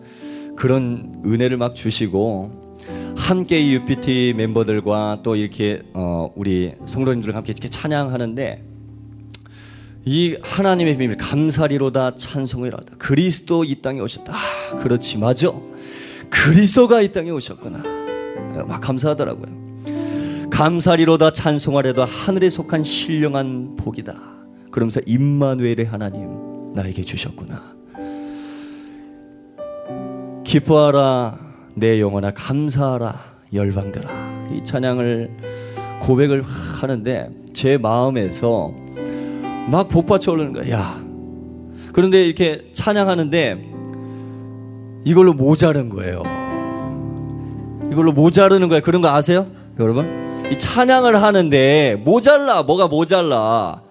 그런 은혜를 막 주시고 함께 이 UPT 멤버들과 또 이렇게 어 우리 성도님들과 함께 이렇게 찬양하는데 이 하나님의 비밀 감사리로다 찬송이로다 그리스도 이 땅에 오셨다. 아, 그렇지 맞아 그리스도가 이 땅에 오셨구나. 막 감사하더라고요 감사리로다 찬송하려다 하늘에 속한 신령한 복이다. 그러면서 임마누엘의 하나님 나에게 주셨구나. 기뻐하라 내 영혼아. 감사하라 열방들아. 이 찬양을 고백을 하는데 제 마음에서 막 복받쳐 오르는 거야. 야. 그런데 이렇게 찬양하는데 이걸로 모자른 거예요. 이걸로 모자르는 거예요 그런 거 아세요? 여러분 이 찬양을 하는데 모자라 뭐가 모자라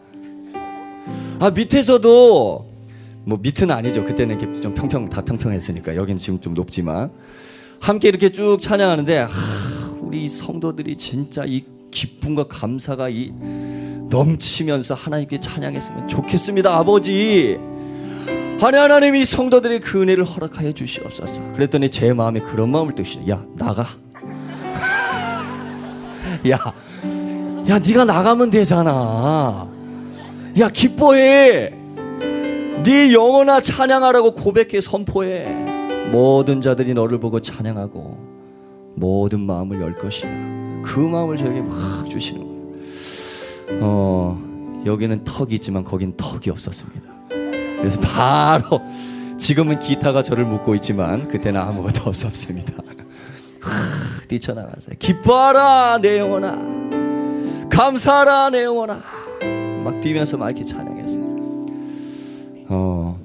아 밑에서도 뭐 밑은 아니죠. 그때는 이렇게 좀 평평 다 평평했으니까 여기는 지금 좀 높지만 함께 이렇게 쭉 찬양하는데 아, 우리 성도들이 진짜 이 기쁨과 감사가 이 넘치면서 하나님께 찬양했으면 좋겠습니다, 아버지. 하나님 하나님 이 성도들의 그 은혜를 허락하여 주시옵소서. 그랬더니 제 마음에 그런 마음을 뜨시네. 야 나가. 야, 야 네가 나가면 되잖아. 야 기뻐해. 네 영혼아 찬양하라고 고백해 선포해. 모든 자들이 너를 보고 찬양하고 모든 마음을 열 것이야. 그 마음을 저에게 막 주시는 거예요. 어 여기는 턱이 있지만 거긴 턱이 없었습니다. 그래서 바로 지금은 기타가 저를 묶고 있지만 그때는 아무것도 없었습니다 뛰쳐나가서 기뻐하라 내 영혼아 감사하라 내 영혼아 막 뛰면서 막 이렇게 찬양했어요 어,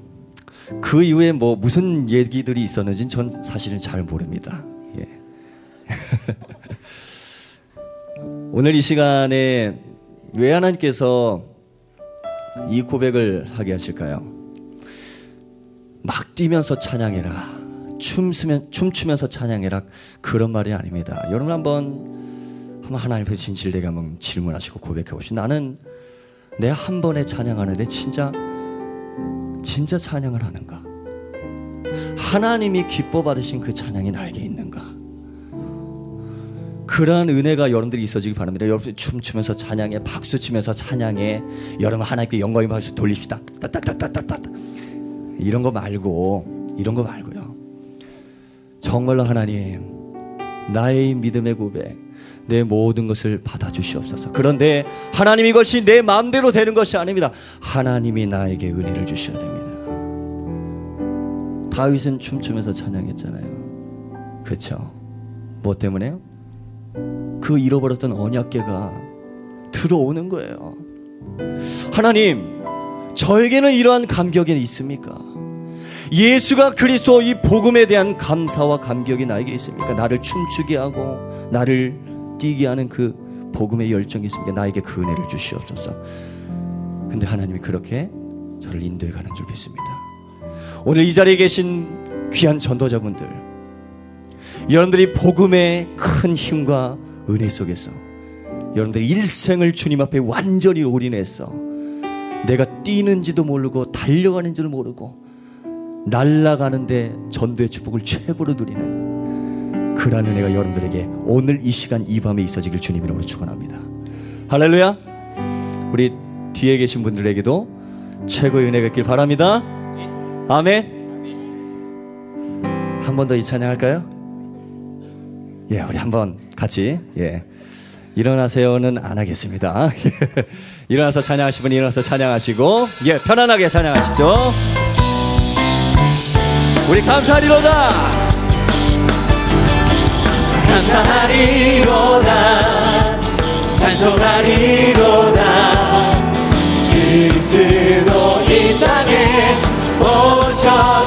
그 이후에 뭐 무슨 얘기들이 있었는지는 전 사실은 잘 모릅니다. 예. 오늘 이 시간에 왜 하나님께서 이 고백을 하게 하실까요? 막 뛰면서 찬양해라. 춤추면, 춤추면서 찬양해라. 그런 말이 아닙니다. 여러분 한번, 한번 하나님 앞에 진실되게 한번 질문하시고 고백해 보시죠. 나는 내 한 번에 찬양하는데 진짜 진짜 찬양을 하는가? 하나님이 기뻐 받으신 그 찬양이 나에게 있는가? 그러한 은혜가 여러분들이 있어지길 바랍니다. 여러분들 춤추면서 찬양해, 박수 치면서 찬양해. 여러분 하나님께 영광의 박수 돌립시다. 따따따따따따. 이런 거 말고 이런 거 말고요. 정말로 하나님 나의 믿음의 고백 내 모든 것을 받아주시옵소서. 그런데 하나님 이것이 내 마음대로 되는 것이 아닙니다. 하나님이 나에게 은혜를 주셔야 됩니다. 다윗은 춤추면서 찬양했잖아요. 그렇죠? 뭐 때문에요? 그 잃어버렸던 언약계가 들어오는 거예요. 하나님, 저에게는 이러한 감격이 있습니까? 예수가 그리스도 이 복음에 대한 감사와 감격이 나에게 있습니까? 나를 춤추게 하고 나를 뛰게 하는 그 복음의 열정이 있습니까? 나에게 그 은혜를 주시옵소서. 근데 하나님이 그렇게 저를 인도해 가는 줄 믿습니다. 오늘 이 자리에 계신 귀한 전도자분들, 여러분들이 복음의 큰 힘과 은혜 속에서 여러분들의 일생을 주님 앞에 완전히 올인해서 내가 뛰는지도 모르고 달려가는지도 모르고 날아가는데 전도의 축복을 최고로 누리는 그러한 은혜가 여러분들에게 오늘 이 시간 이 밤에 있어지길 주님 이름으로 축원합니다. 할렐루야. 우리 뒤에 계신 분들에게도 최고의 은혜가 있길 바랍니다. 아멘. 한 번 더 이 찬양 할까요? 예, 우리 한번 같이 예. 일어나세요는 안 하겠습니다. 일어나서 찬양하실 분 일어나서 찬양하시고 예, 편안하게 찬양하십시오. 우리 감사하리로다. 감사하리로다 찬송하리로다 그리스도 이 땅에 오셨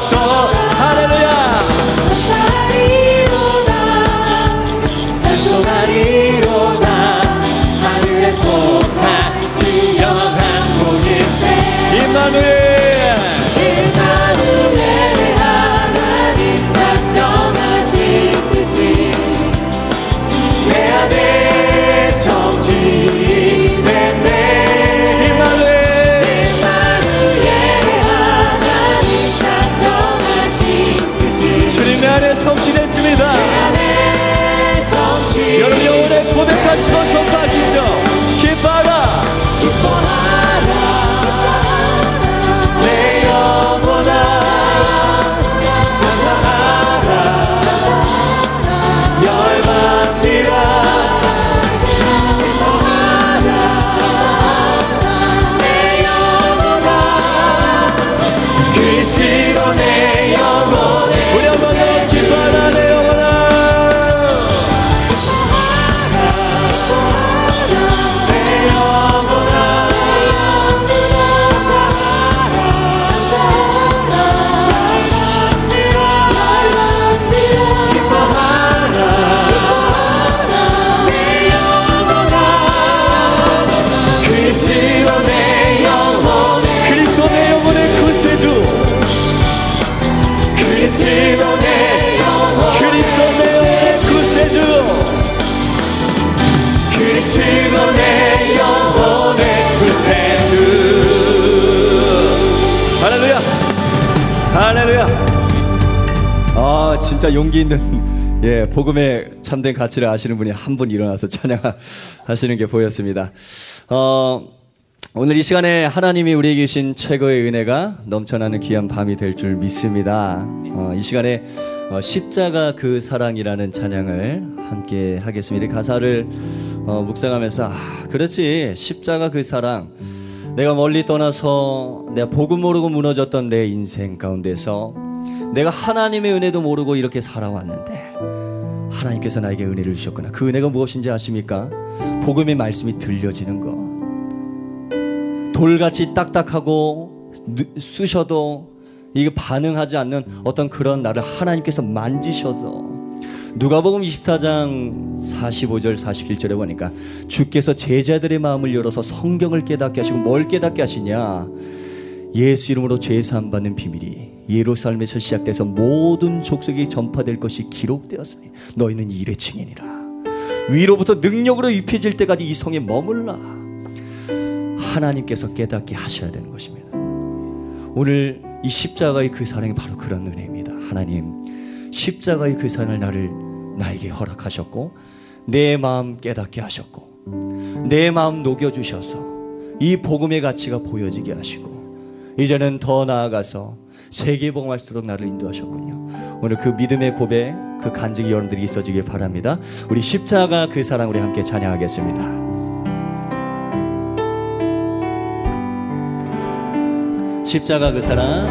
진짜 용기 있는 예 복음의 참된 가치를 아시는 분이 한 분 일어나서 찬양하시는 게 보였습니다. 어 오늘 이 시간에 하나님이 우리에게 주신 최고의 은혜가 넘쳐나는 귀한 밤이 될 줄 믿습니다. 어, 이 시간에 어, 십자가 그 사랑이라는 찬양을 함께 하겠습니다. 이 가사를 어, 묵상하면서 아 그렇지 십자가 그 사랑 내가 멀리 떠나서 내가 복음 모르고 무너졌던 내 인생 가운데서 내가 하나님의 은혜도 모르고 이렇게 살아왔는데 하나님께서 나에게 은혜를 주셨구나. 그 은혜가 무엇인지 아십니까? 복음의 말씀이 들려지는 것. 돌같이 딱딱하고 누- 쑤셔도 이게 반응하지 않는 어떤 그런 나를 하나님께서 만지셔서 누가복음 24장 45절 47절에 보니까 주께서 제자들의 마음을 열어서 성경을 깨닫게 하시고 뭘 깨닫게 하시냐 예수 이름으로 죄 사함 받는 비밀이 예루살렘에서 시작돼서 모든 족속에 전파될 것이 기록되었으니 너희는 이 일의 증인이라 위로부터 능력으로 입혀질 때까지 이 성에 머물라 하나님께서 깨닫게 하셔야 되는 것입니다. 오늘 이 십자가의 그 사랑이 바로 그런 은혜입니다. 하나님, 십자가의 그 사랑을 나를 나에게 허락하셨고 내 마음 깨닫게 하셨고 내 마음 녹여 주셔서 이 복음의 가치가 보여지게 하시고 이제는 더 나아가서 세계 복음할 수 있도록 나를 인도하셨군요. 오늘 그 믿음의 고백, 그 간증이 여러분들이 있어지길 바랍니다. 우리 십자가 그 사랑 우리 함께 찬양하겠습니다. 십자가 그 사랑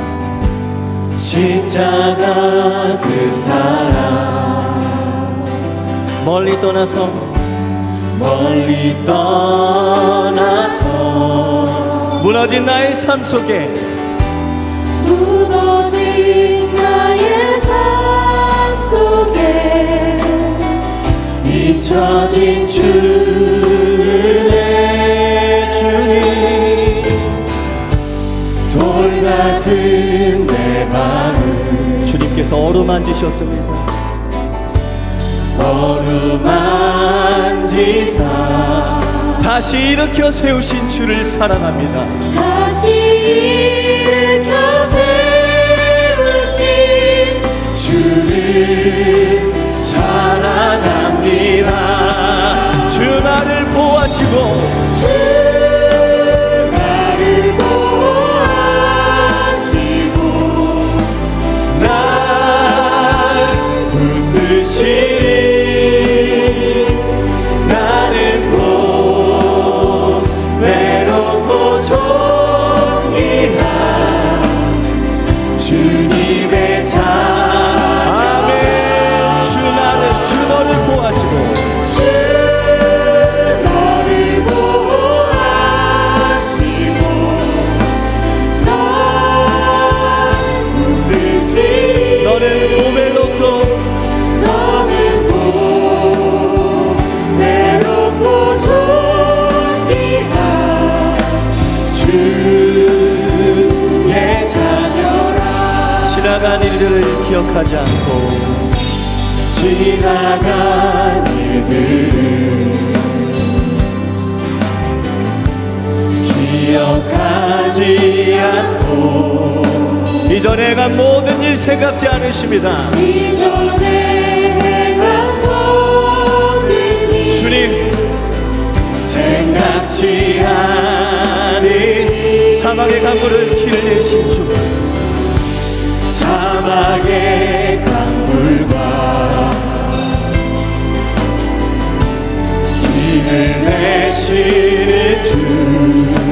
십자가 그 사랑 멀리 떠나서 멀리 떠나서 무너진 나의 삶 속에 잊혀진 주를 내 주님. 돌 같은 내 마음 주님께서 어루만지셨습니다. 어루만지사 다시 일으켜 세우신 주를 사랑합니다. 다시 주 나를 보호하시고 기억하지 않고 지나간 일들을 기억하지 않고 이전에 간 모든 일 생각지 않으십니다. 이전에 행한 모든 일 주님 생각지 않은 사막의 강물을 길을 내신 주 사막의 강물과 길을 내시는 주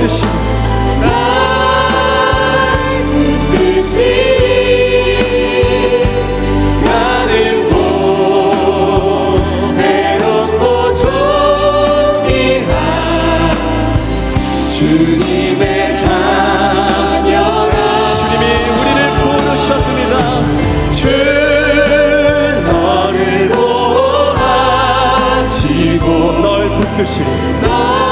날 붙드시니 나는 곧 외롭고 존귀한 주님의 자녀라. 주님이 우리를 부르셨습니다. 주 너를 보호하시고 널 붙드시고 날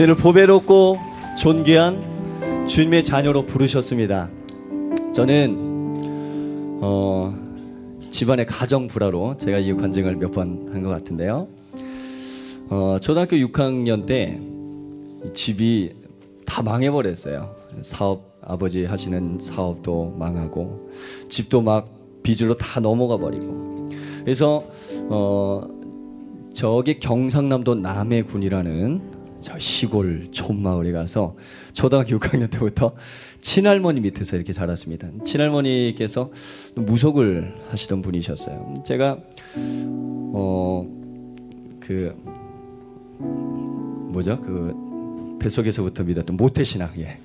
우리를 보배롭고 존귀한 주님의 자녀로 부르셨습니다. 저는 어, 집안의 가정 불화로 제가 이 관증을 몇 번 한 것 같은데요. 어, 초등학교 6학년 때이 집이 다 망해버렸어요. 사업 아버지 하시는 사업도 망하고 집도 막 빚으로 다 넘어가 버리고 그래서 어, 저기 경상남도 남해군이라는 저 시골 촌마을에 가서 초등학교 6학년 때부터 친할머니 밑에서 이렇게 자랐습니다. 친할머니께서 무속을 하시던 분이셨어요. 제가 어 그 뭐죠 그 뱃속에서부터 믿었던 모태 신앙 예.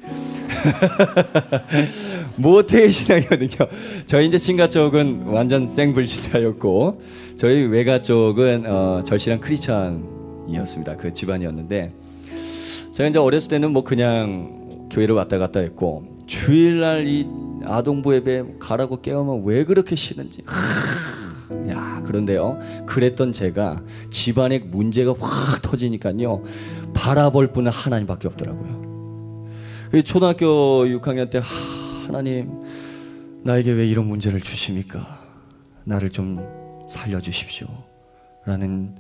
모태 신앙이거든요. 저희 이제 친가 쪽은 완전 생불신자였고 저희 외가 쪽은 어, 절실한 크리스천이었습니다. 그 집안이었는데 제가 이제 어렸을 때는 뭐 그냥 교회를 왔다 갔다 했고 주일날 이 아동부 예배 가라고 깨우면 왜 그렇게 싫은지 하, 야 그런데요 그랬던 제가 집안에 문제가 확 터지니까요 바라볼 분은 하나님밖에 없더라고요. 그 초등학교 6학년 때 하, 하나님 나에게 왜 이런 문제를 주십니까? 나를 좀 살려주십시오. 라는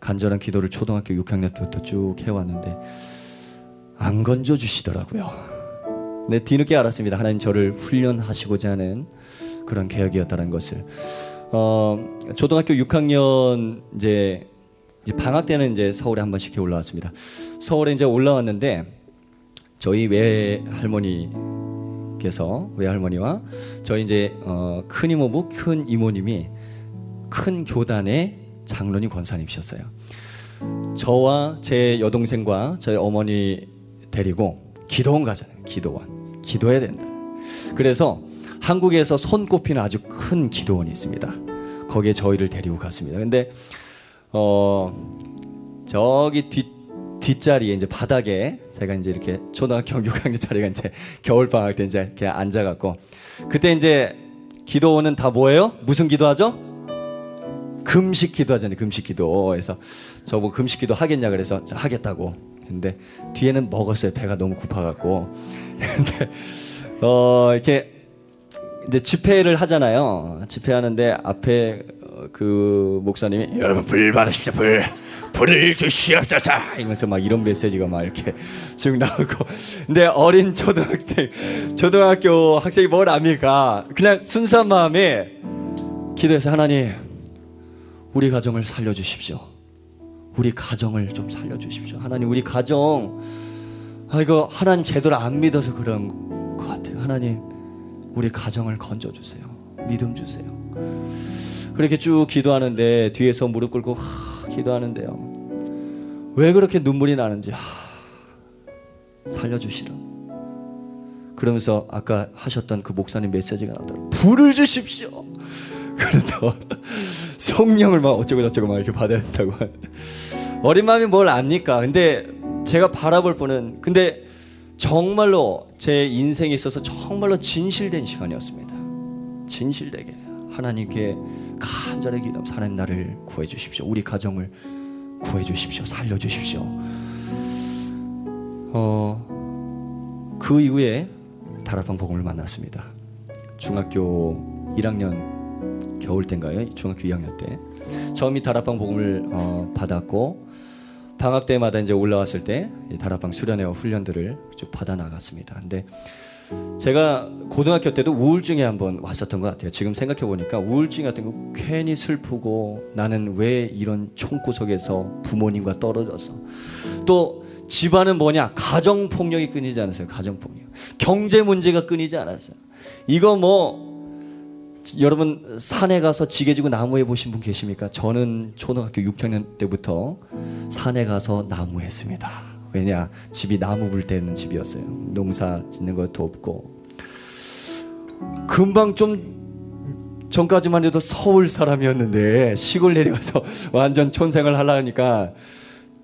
간절한 기도를 초등학교 6학년 때부터 쭉 해왔는데 안 건져 주시더라고요. 네, 뒤늦게 알았습니다. 하나님 저를 훈련하시고자 하는 그런 계획이었다는 것을. 어, 초등학교 6학년 이제, 이제 방학 때는 이제 서울에 한 번씩 올라왔습니다. 서울에 이제 올라왔는데 저희 외할머니께서 외할머니와 저희 이제 어, 큰 이모부 큰 이모님이 큰 교단의 장로님 권사님이셨어요. 저와 제 여동생과 저희 어머니 데리고 기도원 가잖아요. 기도원. 기도해야 된다. 그래서 한국에서 손꼽히는 아주 큰 기도원이 있습니다. 거기에 저희를 데리고 갔습니다. 근데 어 저기 뒷 뒷자리에 이제 바닥에 제가 이제 이렇게 초등학교 6학년 자리가 이제 겨울 방학 때 이제 이렇게 앉아 갖고 그때 이제 기도원은 다 뭐예요? 무슨 기도하죠? 금식 기도하잖아요. 금식 기도. 그래서 저보고 금식 기도 하겠냐 그래서 저 하겠다고. 근데 뒤에는 먹었어요. 배가 너무 고파갖고. 근데 어 이렇게 이제 집회를 하잖아요. 집회하는데 앞에 어, 그 목사님이 여러분 불 받으십시오 불 불을 주시옵소서 이러면서 막 이런 메시지가 막 이렇게 쭉 나오고 근데 어린 초등학생 초등학교 학생이 뭘 압니까? 그냥 순수한 마음에 기도해서 하나님 우리 가정을 살려주십시오. 우리 가정을 좀 살려주십시오. 하나님 우리 가정 아 이거 하나님 제대로 안 믿어서 그런 것 같아요. 하나님 우리 가정을 건져 주세요. 믿음 주세요. 그렇게 쭉 기도하는데 뒤에서 무릎 꿇고 하, 기도하는데요. 왜 그렇게 눈물이 나는지 하, 살려주시라. 그러면서 아까 하셨던 그 목사님 메시지가 나더라고요. 불을 주십시오. 그래도 성령을 막 어쩌고 저쩌고 막 이렇게 받아야 된다고. 어린 마음이 뭘 압니까? 근데 제가 바라볼 분은 근데 정말로 제 인생에 있어서 정말로 진실된 시간이었습니다. 진실되게 하나님께 간절히 기도하면서 하나님 나를 구해 주십시오. 우리 가정을 구해 주십시오. 살려 주십시오. 어, 그 이후에 다락방 복음을 만났습니다. 중학교 1학년 겨울 때인가요? 중학교 2학년 때 처음이 다락방 복음을 어, 받았고 방학 때마다 이제 올라왔을 때이 다락방 수련회와 훈련들을 쭉 받아 나갔습니다. 근데 제가 고등학교 때도 우울증에 한번 왔었던 것 같아요. 지금 생각해 보니까 우울증 같은 거 괜히 슬프고 나는 왜 이런 총구석에서 부모님과 떨어져서 또 집안은 뭐냐 가정 폭력이 끊이지 않았어요. 가정 폭력, 경제 문제가 끊이지 않았어요. 이거 뭐 여러분 산에 가서 지게 지고 나무해 보신 분 계십니까? 저는 초등학교 6학년 때부터 산에 가서 나무했습니다. 왜냐 집이 나무 불 때는 집이었어요. 농사 짓는 것도 없고 금방 좀 전까지만 해도 서울 사람이었는데 시골 내려가서 완전 촌생을 하려니까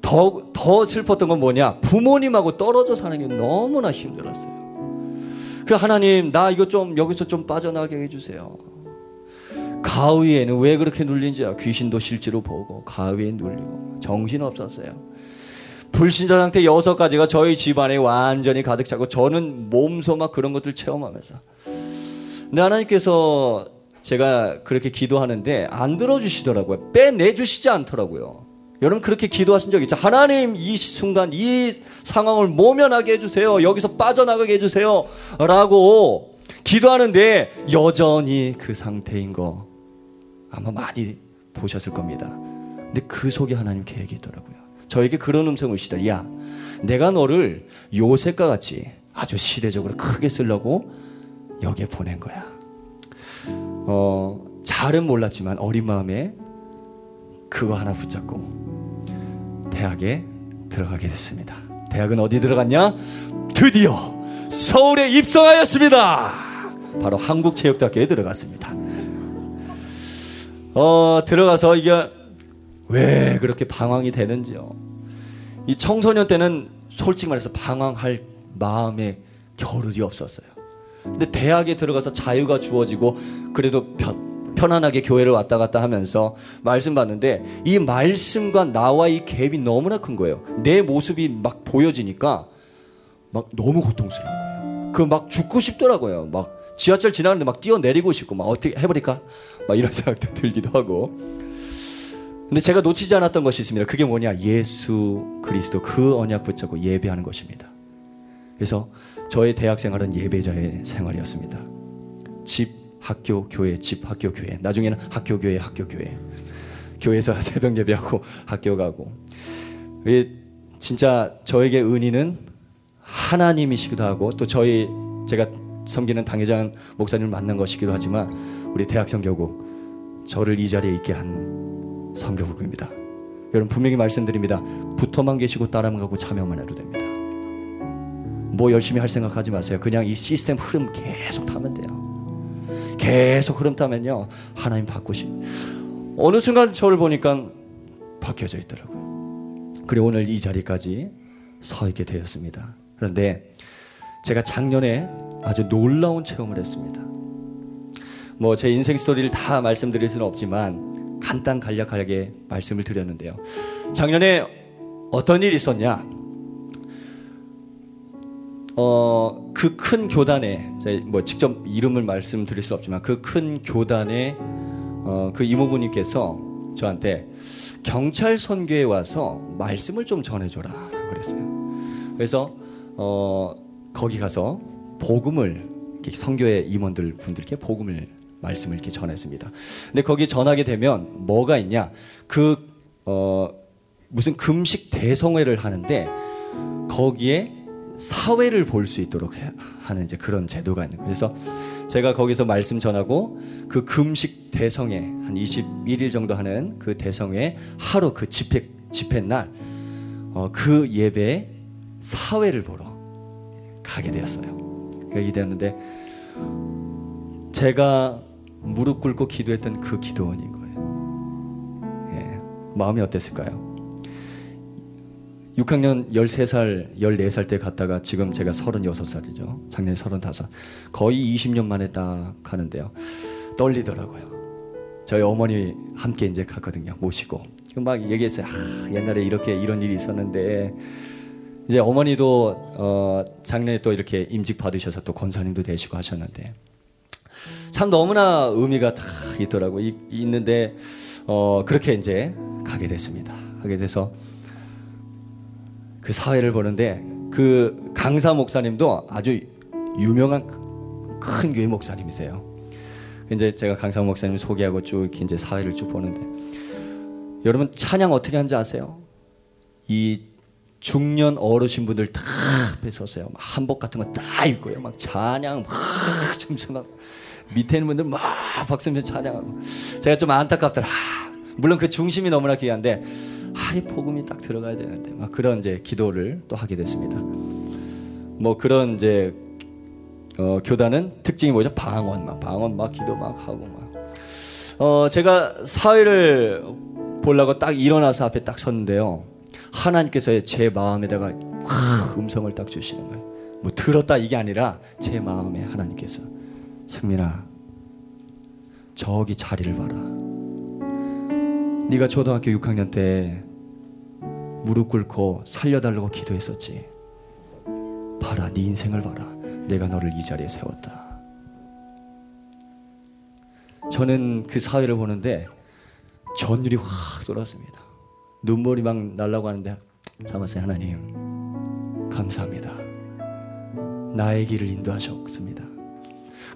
더, 더 슬펐던 건 뭐냐? 부모님하고 떨어져 사는 게 너무나 힘들었어요. 그 하나님, 나 이거 좀 여기서 좀 빠져나게 해주세요. 가위에는 왜 그렇게 눌린지 귀신도 실제로 보고 가위에 눌리고 정신 없었어요. 불신자 상태 여섯 가지가 저희 집안에 완전히 가득 차고 저는 몸소 막 그런 것들 체험하면서 근데 하나님께서 제가 그렇게 기도하는데 안 들어주시더라고요. 빼내주시지 않더라고요. 여러분 그렇게 기도하신 적 있죠? 하나님 이 순간 이 상황을 모면하게 해주세요. 여기서 빠져나가게 해주세요. 라고 기도하는데 여전히 그 상태인 거 아마 많이 보셨을 겁니다. 근데 그 속에 하나님 계획이 있더라고요. 저에게 그런 음성을 주시다. 야, 내가 너를 요셉과 같이 아주 시대적으로 크게 쓰려고 여기에 보낸 거야. 어, 잘은 몰랐지만 어린 마음에 그거 하나 붙잡고 대학에 들어가게 됐습니다. 대학은 어디 들어갔냐? 드디어 서울에 입성하였습니다. 바로 한국체육대학교에 들어갔습니다. 어, 들어가서 이게 왜 그렇게 방황이 되는지요. 이 청소년 때는 솔직히 말해서 방황할 마음의 겨를이 없었어요. 근데 대학에 들어가서 자유가 주어지고 그래도 편, 편안하게 교회를 왔다 갔다 하면서 말씀 받는데 이 말씀과 나와 이 갭이 너무나 큰 거예요. 내 모습이 막 보여지니까 막 너무 고통스러운 거예요. 그 막 죽고 싶더라고요. 막 지하철 지나가는데 막 뛰어내리고 싶고 막 어떻게 해버릴까? 막 이런 생각도 들기도 하고. 근데 제가 놓치지 않았던 것이 있습니다. 그게 뭐냐? 예수 그리스도 그 언약 붙잡고 예배하는 것입니다. 그래서 저의 대학 생활은 예배자의 생활이었습니다. 집, 학교, 교회, 집, 학교, 교회. 나중에는 학교, 교회, 학교, 교회. 교회에서 새벽 예배하고 학교 가고. 진짜 저에게 은희는 하나님이시기도 하고 또 저희 제가 섬기는 당회장 목사님을 만난 것이기도 하지만 우리 대학 성교국 저를 이 자리에 있게 한 성교국입니다. 여러분 분명히 말씀드립니다. 붙어만 계시고 따라만 가고 참여만 해도 됩니다. 뭐 열심히 할 생각하지 마세요. 그냥 이 시스템 흐름 계속 타면 돼요. 계속 흐름 타면요 하나님 바꾸신 어느 순간 저를 보니까 바뀌어져 있더라고요. 그리고 오늘 이 자리까지 서 있게 되었습니다. 그런데 제가 작년에 아주 놀라운 체험을 했습니다. 뭐 제 인생 스토리를 다 말씀드릴 수는 없지만 간단 간략하게 말씀을 드렸는데요. 작년에 어떤 일이 있었냐? 어, 그 큰 교단에, 뭐 직접 이름을 말씀드릴 수 없지만 그 큰 교단에 어, 그 이모부님께서 저한테 경찰 선교에 와서 말씀을 좀 전해줘라 그랬어요. 그래서 어, 거기 가서 복음을 성교의 임원들 분들께 복음을 말씀을 이렇게 전했습니다. 근데 거기 전하게 되면 뭐가 있냐? 그 어, 무슨 금식 대성회를 하는데 거기에 사회를 볼 수 있도록 하는 이제 그런 제도가 있는 거예요. 그래서 제가 거기서 말씀 전하고 그 금식 대성회 한 21일 정도 하는 그 대성회 하루 그 집회 집회 날그 어, 그 예배 사회를 보러 가게 되었어요. 가게 되었는데 제가 무릎 꿇고 기도했던 그 기도원인 거예요. 예, 마음이 어땠을까요? 6학년 13살, 14살 때 갔다가 지금 제가 36살이죠. 작년에 35. 거의 20년 만에 딱 가는데요. 떨리더라고요. 저희 어머니 함께 이제 갔거든요. 모시고. 막 얘기했어요. 아, 옛날에 이렇게 이런 일이 있었는데 이제 어머니도 어, 작년에 또 이렇게 임직 받으셔서 또 권사님도 되시고 하셨는데 참 너무나 의미가 다 있더라고 이, 있는데 어, 그렇게 이제 가게 됐습니다. 가게 돼서 그 사회를 보는데 그 강사 목사님도 아주 유명한 큰 교회 목사님이세요. 이제 제가 강사 목사님 소개하고 쭉 이제 사회를 쭉 보는데 여러분 찬양 어떻게 하는지 아세요? 이 중년 어르신 분들 다 앞에 서세요. 한복 같은 거 다 입고요. 막 찬양 막 춤추 막 밑에 있는 분들 막 박수며 찬양하고 제가 좀 안타깝더라. 물론 그 중심이 너무나 귀한데 아 이 복음이 딱 들어가야 되는데 막 그런 이제 기도를 또 하게 됐습니다. 뭐 그런 이제 어, 교단은 특징이 뭐죠? 방언 막 방언 막 기도 막 하고 막 어, 제가 사회를 보려고 딱 일어나서 앞에 딱 섰는데요. 하나님께서 제 마음에다가 확 음성을 딱 주시는 거예요. 뭐 들었다 이게 아니라 제 마음에 하나님께서 승민아 저기 자리를 봐라. 네가 초등학교 6학년 때 무릎 꿇고 살려달라고 기도했었지. 봐라, 네 인생을 봐라. 내가 너를 이 자리에 세웠다. 저는 그 사회를 보는데 전율이 확 돌았습니다. 눈물이 막 날라고 하는데 참았어요 하나님 감사합니다. 나의 길을 인도하셨습니다.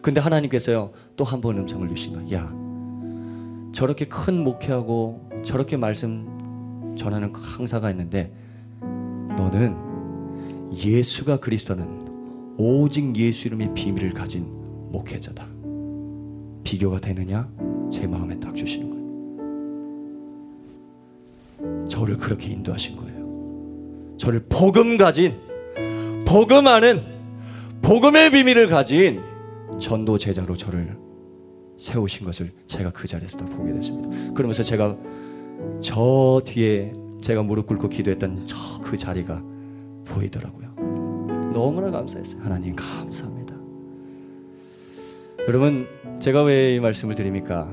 근데 하나님께서요 또 한 번 음성을 주신 거야. 야 저렇게 큰 목회하고 저렇게 말씀 전하는 강사가 있는데 너는 예수가 그리스도는 오직 예수 이름의 비밀을 가진 목회자다. 비교가 되느냐? 제 마음에 딱 주시는 거예요. 저를 그렇게 인도하신 거예요. 저를 복음 가진 복음 아는 복음의 비밀을 가진 전도 제자로 저를 세우신 것을 제가 그 자리에서 다 보게 됐습니다. 그러면서 제가 저 뒤에 제가 무릎 꿇고 기도했던 저 그 자리가 보이더라고요. 너무나 감사했어요. 하나님 감사합니다. 여러분 제가 왜 이 말씀을 드립니까?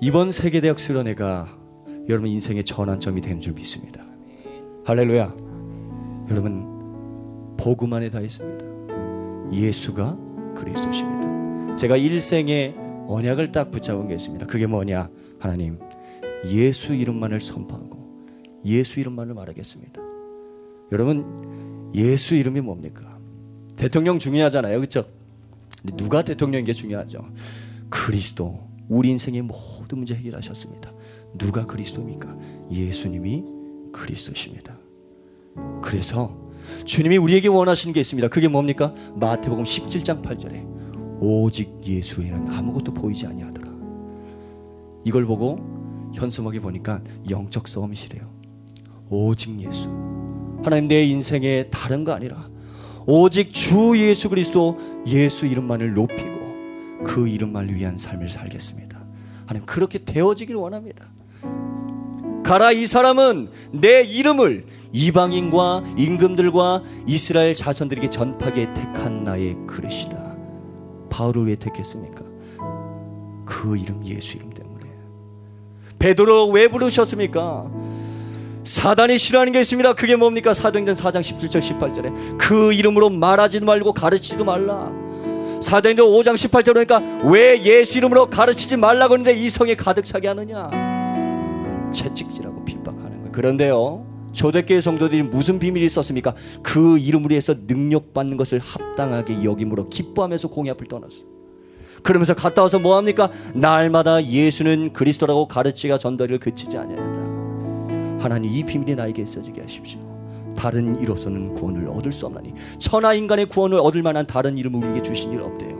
이번 세계대학 수련회가 여러분 인생의 전환점이 되는 줄 믿습니다. 할렐루야. 여러분 복음 안에 다 있습니다. 예수가 그리스도십니다. 제가 일생의 언약을 딱 붙잡은 게 있습니다. 그게 뭐냐? 하나님 예수 이름만을 선포하고 예수 이름만을 말하겠습니다. 여러분 예수 이름이 뭡니까? 대통령 중요하잖아요. 그렇죠? 누가 대통령인 게 중요하죠. 그리스도 우리 인생의 모든 문제 해결하셨습니다. 누가 그리스도입니까? 예수님이 그리스도십니다. 그래서 주님이 우리에게 원하시는 게 있습니다. 그게 뭡니까? 마태복음 17장 8절에 오직 예수 에는 아무것도 보이지 아니하더라. 이걸 보고 현수막에 보니까 영적 싸움이시래요. 오직 예수. 하나님 내 인생에 다른 거 아니라 오직 주 예수 그리스도 예수 이름만을 높이고 그 이름만을 위한 삶을 살겠습니다. 하나님 그렇게 되어지길 원합니다. 가라 이 사람은 내 이름을 이방인과 임금들과 이스라엘 자손들에게 전파하게 택한 나의 그릇이다. 바울을 왜 택했습니까? 그 이름 예수 이름 때문에. 베드로 왜 부르셨습니까? 사단이 싫어하는 게 있습니다. 그게 뭡니까? 사도행전 4장 17절 18절에 그 이름으로 말하지도 말고 가르치지도 말라. 사도행전 5장 18절 그러니까 왜 예수 이름으로 가르치지 말라고 하는데 이 성에 가득 차게 하느냐? 채찍질하고 핍박하는 거예요. 그런데요. 초대교회 성도들이 무슨 비밀이 있었습니까? 그 이름으로 해서 능력받는 것을 합당하게 여김으로 기뻐하면서 공의 앞을 떠났어. 그러면서 갔다 와서 뭐 합니까? 날마다 예수는 그리스도라고 가르치가 전도를 그치지 아니하다. 하나님 이 비밀이 나에게 있어지게 하십시오. 다른 이로서는 구원을 얻을 수 없나니 천하 인간의 구원을 얻을 만한 다른 이름을 우리에게 주신 일 없대요.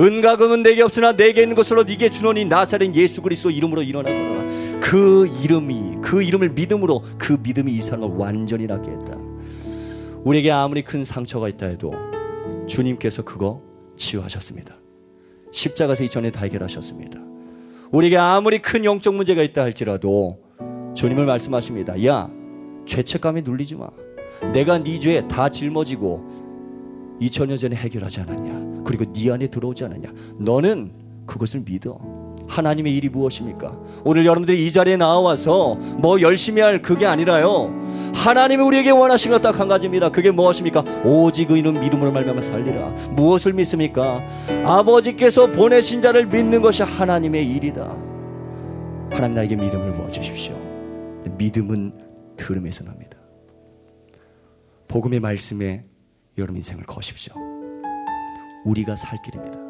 은과 금은 내게 없으나 내게 있는 것으로 네게 주노니 나사렛 예수 그리스도 이름으로 일어나거라. 그 이름이 그 이름을 믿음으로 그 믿음이 이 사람을 완전히 낫게 했다. 우리에게 아무리 큰 상처가 있다 해도 주님께서 그거 치유하셨습니다. 십자가에서 이전에 다 해결하셨습니다. 우리에게 아무리 큰 영적 문제가 있다 할지라도 주님을 말씀하십니다. 야, 죄책감에 눌리지 마. 내가 네 죄에 다 짊어지고 2000년 전에 해결하지 않았냐? 그리고 네 안에 들어오지 않았냐? 너는 그것을 믿어. 하나님의 일이 무엇입니까? 오늘 여러분들이 이 자리에 나와서 뭐 열심히 할 그게 아니라요. 하나님이 우리에게 원하시는 것딱 한 가지입니다. 그게 무엇입니까? 오직 의는 믿음으로 말미암아 살리라. 무엇을 믿습니까? 아버지께서 보내신 자를 믿는 것이 하나님의 일이다. 하나님 나에게 믿음을 부어 주십시오. 믿음은 들음에서 납니다. 복음의 말씀에 여러분 인생을 거십시오. 우리가 살 길입니다.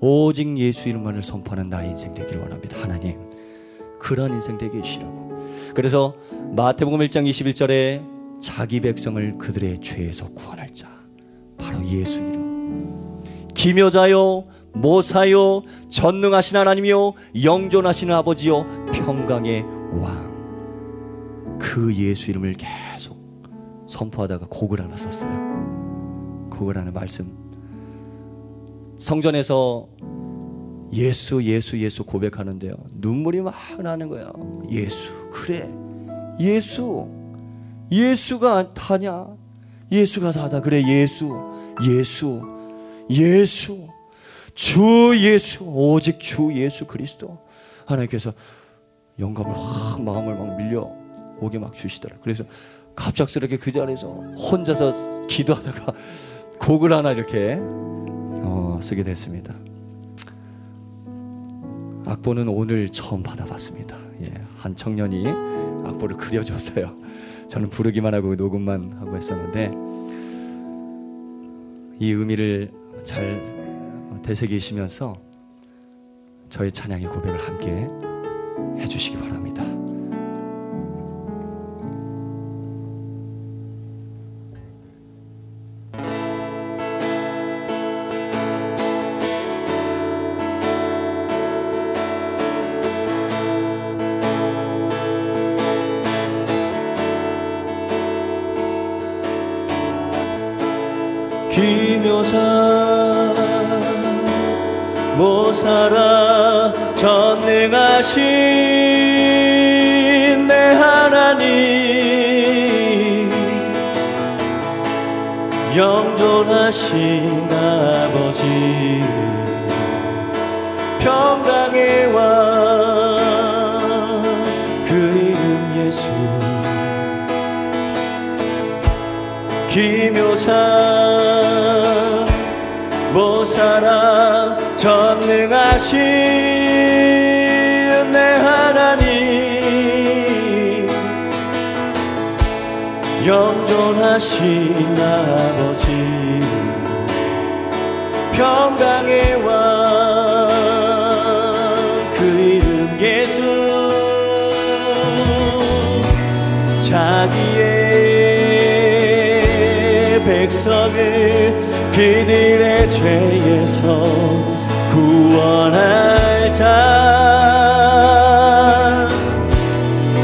오직 예수 이름만을 선포하는 나의 인생 되기를 원합니다. 하나님, 그러한 인생 되게 해주시라고. 그래서 마태복음 1장 21절에 자기 백성을 그들의 죄에서 구원할 자, 바로 예수 이름. 기묘자요, 모사요, 전능하신 하나님이요, 영존하시는 아버지요, 평강의 왕. 그 예수 이름을 계속 선포하다가 곡을 하나 썼어요. 곡을 하나 말씀. 성전에서 예수 예수 예수 고백하는데요. 눈물이 막 나는 거예요. 예수 그래 예수 예수가 다냐 예수가 다다 그래 예수 예수 예수 주 예수 오직 주 예수 그리스도 하나님께서 영감을 확 마음을 막 밀려 오게 막 주시더라. 그래서 갑작스럽게 그 자리에서 혼자서 기도하다가 곡을 하나 이렇게 어, 쓰게 됐습니다. 악보는 오늘 처음 받아봤습니다. 예, 한 청년이 악보를 그려줬어요. 저는 부르기만 하고 녹음만 하고 했었는데 이 의미를 잘 되새기시면서 저희 찬양의 고백을 함께 해주시기 바랍니다. 영존하신 아버지. 평강의 왕그 이름 예수. 기묘사 모사라 전능하신 내 하나님. 영존하신 아버지 평강의 왕그 이름 예수. 자기의 백성을 그들의 죄에서 구원할 자.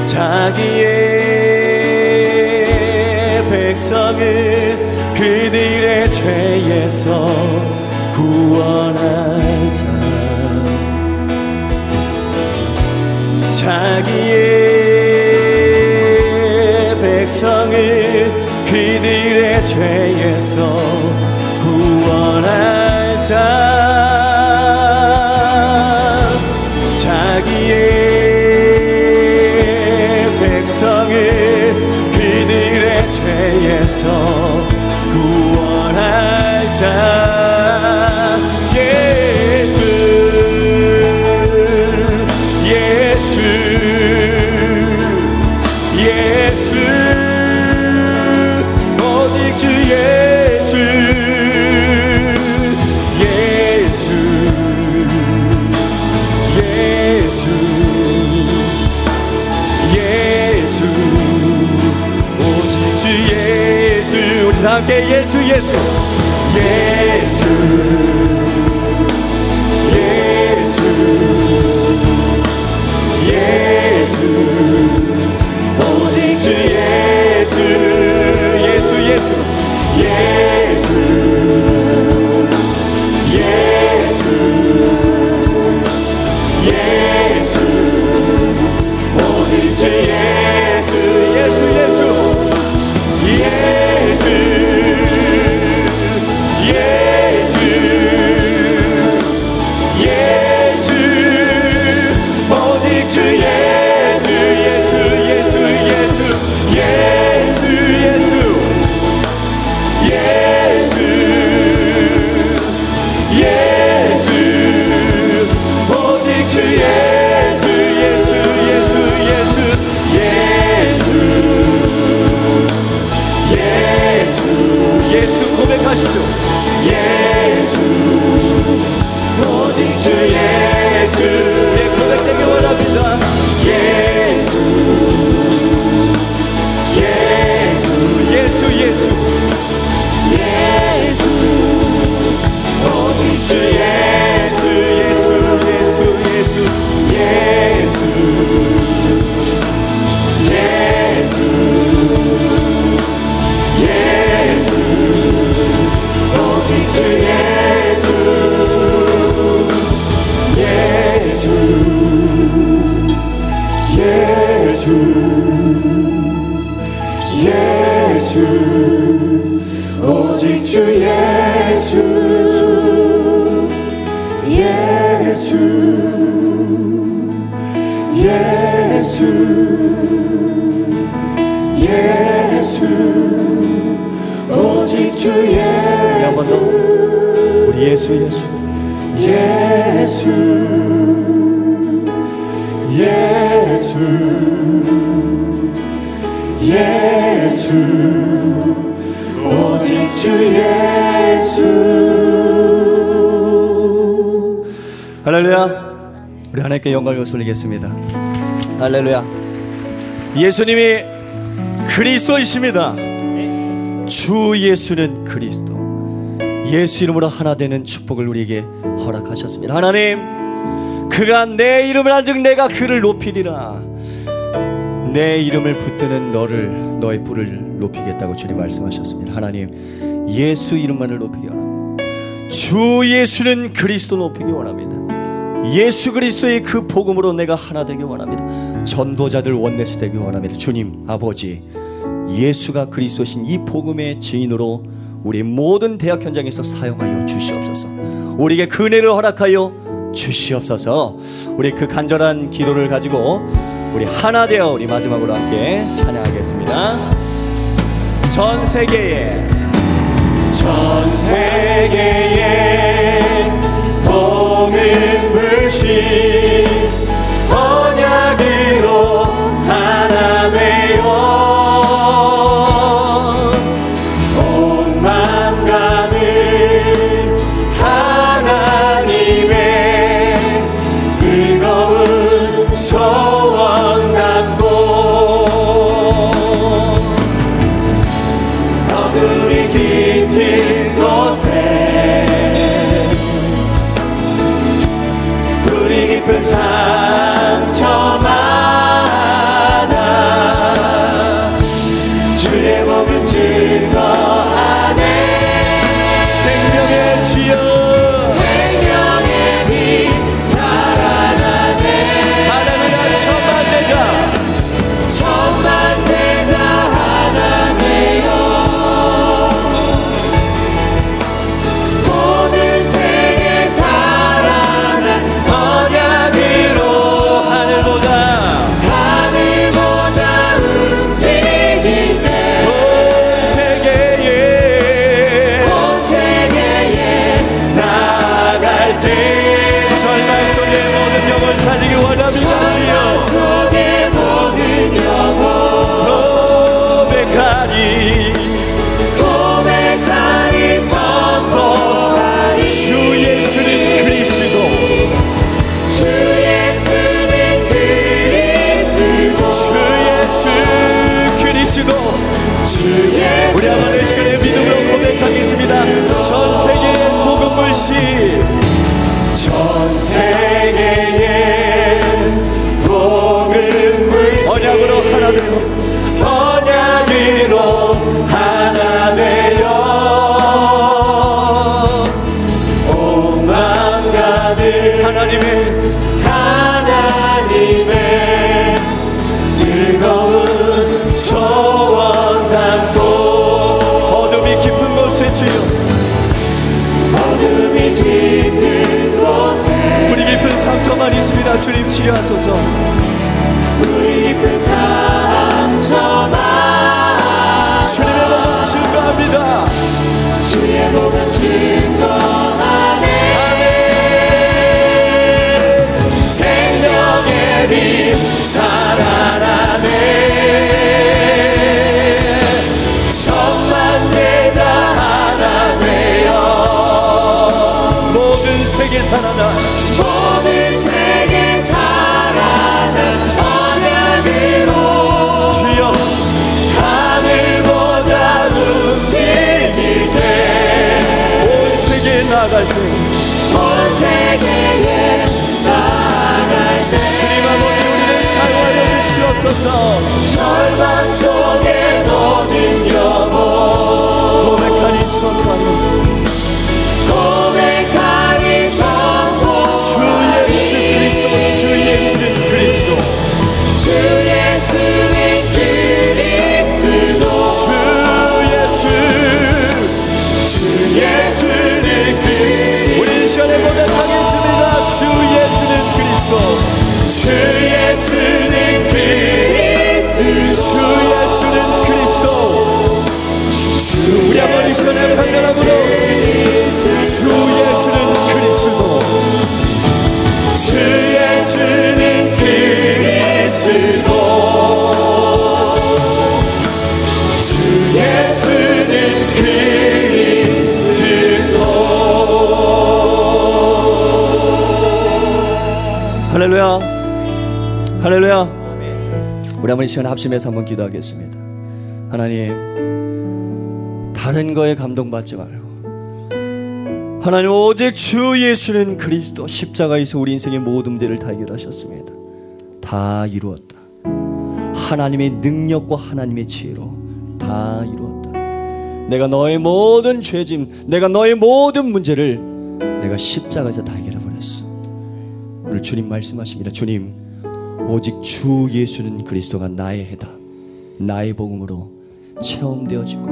자기의 백성을 그들의 죄에서 죄에서 구원할 자 자기의 백성을 그들의 죄에서 예수 예수 예수 오직 주 예수 예수 예수 예수 오직 주 우리 한번 더. 예수 우리 예수 예수. 예수 예수 예수 오직 주 예수 할렐루야. 우리 하나님께 영광을 돌리겠습니다. 할렐루야. 예수님이 그리스도이십니다. 주 예수는 그리스도. 예수 이름으로 하나 되는 축복을 우리에게 허락하셨습니다. 하나님, 그가 내 이름을 알즉 내가 그를 높이리라. 내 이름을 붙드는 너를 너의 부를 높이겠다고 주님 말씀하셨습니다. 하나님, 예수 이름만을 높이기 원합니다. 주 예수는 그리스도 높이기 원합니다. 예수 그리스도의 그 복음으로 내가 하나 되기 원합니다. 전도자들 원내수 되기 원합니다. 주님 아버지 예수가 그리스도신 이 복음의 증인으로 우리 모든 대학 현장에서 사용하여 주시옵소서. 우리에게 그 은혜를 허락하여 주시옵소서. 우리 그 간절한 기도를 가지고 우리 하나 되어 우리 마지막으로 함께 찬양하겠습니다. 전 세계에 전 세계에 복음 불신 하나 되고 언약으로 하나 되어 온 망가들 하나님의 하나님의 뜨거운 소원 담고 어둠이 깊은 곳에 주여. 어둠이 짙은 곳에 뿌리 깊은 상처만 있습니다. 주님 치유하소서. 우리 깊은 상 처만 주님의 복음 증거합니다. 주의 복음 증거하네. 생명의 빛 살아나네. 천만 대자 하나 되어 모든 세계 살아나 나갈 때, 온 세계에 나갈 때, 주님 아버지 우리를 사용하여 주시옵소서. 절망 주 예수는 그리스도. 우리 아버지 시간에 간절함으로 주 예수는 그리스도. 주 예수는 그리스도. 주 예수는 그리스도. 할렐루야. 할렐루야 우리 한번 이 시간 합심해서 한번 기도하겠습니다. 하나님 다른 거에 감동받지 말고 하나님 오직 주 예수는 그리스도 십자가에서 우리 인생의 모든 문제를 다 해결하셨습니다. 다 이루었다. 하나님의 능력과 하나님의 지혜로 다 이루었다. 내가 너의 모든 죄짐 내가 너의 모든 문제를 내가 십자가에서 다 해결해 버렸어. 오늘 주님 말씀하십니다. 주님, 오직 주 예수는 그리스도가 나의 해답, 나의 복음으로 체험되어지고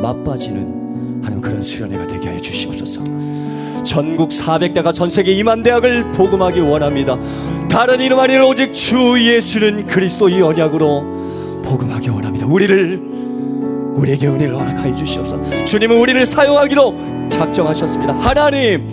맛빠지는 하나님 그런 수련회가 되게 하여 주시옵소서. 전국 400대가 전 세계 2만 대학을 복음하기 원합니다. 다른 이름 아니라 오직 주 예수는 그리스도 이 언약으로 복음하기 원합니다. 우리를 우리에게 은혜를 허락하여 주시옵소서. 주님은 우리를 사용하기로 작정하셨습니다. 하나님,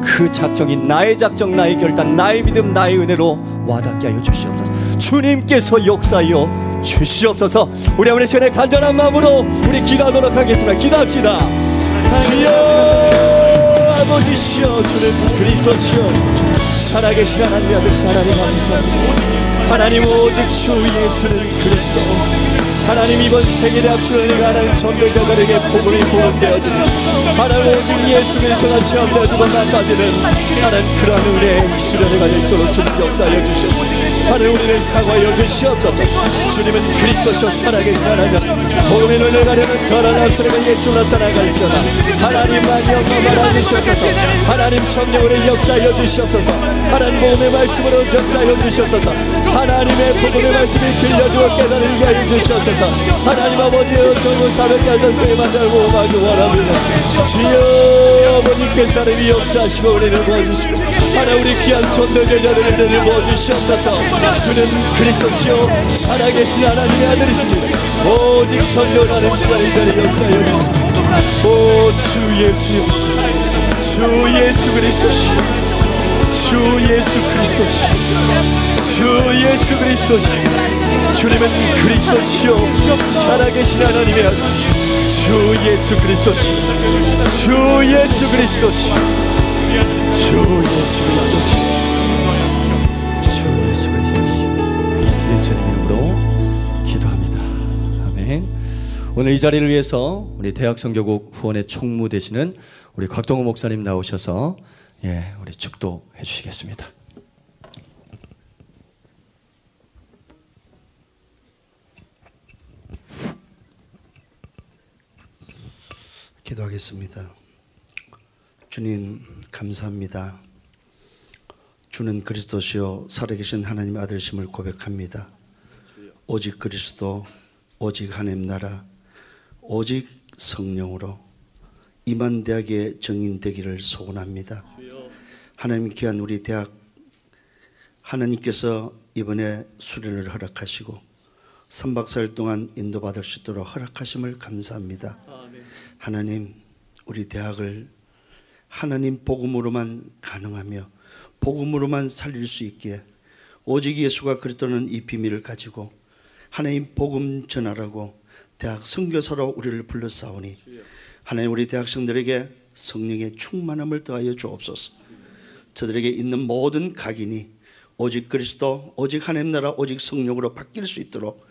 그 작정이 나의 작정, 나의 결단, 나의 믿음, 나의 은혜로 와닿게 하여 주시옵소서. 주님께서 역사하여 주시옵소서. 우리 아버지 시간에 간절한 마음으로 우리 기도하도록 하겠습니다. 기도합시다. 주여 아버지시여 주는 그리스도시여 살아계신 하나님 아들 하나님 감사합니다. 하나님 오직 주 예수는 그리스도. 하나님 이번 세계대학 수련회가 하나님 전도자들에게 복음이 보급되어지는 하나님 오직 예수 그리스도가 체험되어지고 나빠지는 하나님 그러한 은혜의 수련회가 될 수 있도록 주님 역사하여 주시옵소서 하나님 우리를 사과하여 주시옵소서. 주님은 그리스도시여 살아계신 하나님 복음의 눈을 가려는 거란 앞서가 예수 나타나갈지어다. 하나님만 영광 받아 주시옵소서. 하나님 성령으로 역사하여 주시옵소서. 하나님 복음의 말씀으로 역사하여 주시옵소서. 하나님의 복음의 말씀이 들려주어 깨달으게 하여 주시옵소서. 하나님 아버지여 전부 사백달 전세에 만들고 오마기 원합니다. 주여 아버지께서 하나님이 역사하시고 우리를 모아주시고 하나 우리 귀한 전도제자들을 모아주시옵소서 주는 그리스도시여 살아계신 하나님의 아들이십니다 오직 선교하는 시간이 전에 역사하여 주시고 오주 예수여 주 예수 그리스도시여 주 예수 그리스도시 주 예수 그리스도시 주님은 그리스도시요. 살아계신 하나님의 아들. 주 예수 그리스도시 주 예수 그리스도시 주 예수 그리스도시 주 예수님 이름으로 기도합니다 아멘 오늘 이 자리를 위해서 우리 대학 성교국 후원의 총무 되시는 우리 곽동호 목사님 나오셔서 예, 우리 축도해 주시겠습니다. 기도하겠습니다. 주님 감사합니다. 주는 그리스도시요 살아계신 하나님 아들심을 고백합니다. 오직 그리스도, 오직 하나님 나라, 오직 성령으로 이만 대학의 정인 되기를 소원합니다. 하나님 귀한 우리 대학 하나님께서 이번에 수련을 허락하시고 3박 4일 동안 인도받을 수 있도록 허락하심을 감사합니다. 하나님 우리 대학을 하나님 복음으로만 가능하며 복음으로만 살릴 수 있기에 오직 예수가 그리스도는 이 비밀을 가지고 하나님 복음 전하라고 대학 선교사로 우리를 불러싸오니 하나님 우리 대학생들에게 성령의 충만함을 더하여 주옵소서. 저들에게 있는 모든 각인이 오직 그리스도, 오직 하나님 나라, 오직 성령으로 바뀔 수 있도록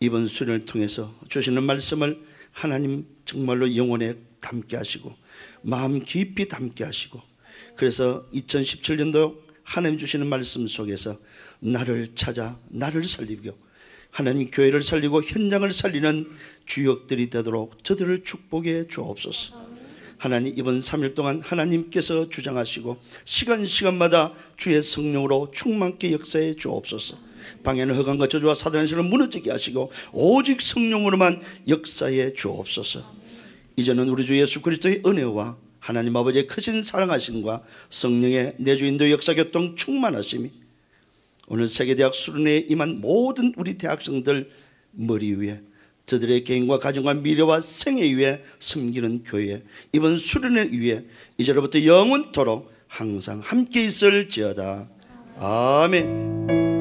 이번 수련을 통해서 주시는 말씀을 하나님 정말로 영혼에 담게 하시고 마음 깊이 담게 하시고 그래서 2017년도 하나님 주시는 말씀 속에서 나를 찾아 나를 살리고 하나님 교회를 살리고 현장을 살리는 주역들이 되도록 저들을 축복해 주옵소서. 하나님 이번 3일 동안 하나님께서 주장하시고 시간 시간마다 주의 성령으로 충만케 역사해 주옵소서. 방해는 허강과 저주와 사단의 실을 무너지게 하시고 오직 성령으로만 역사해 주옵소서. 이제는 우리 주 예수 그리스도의 은혜와 하나님 아버지의 크신 사랑하심과 성령의 내주인도 역사교통 충만하심이 오늘 세계대학 수련회에 임한 모든 우리 대학생들 머리 위에 저들의 개인과 가정과 미래와 생애 위에 섬기는 교회 이번 수련회 위에 이제로부터 영원토록 항상 함께 있을지어다. 아멘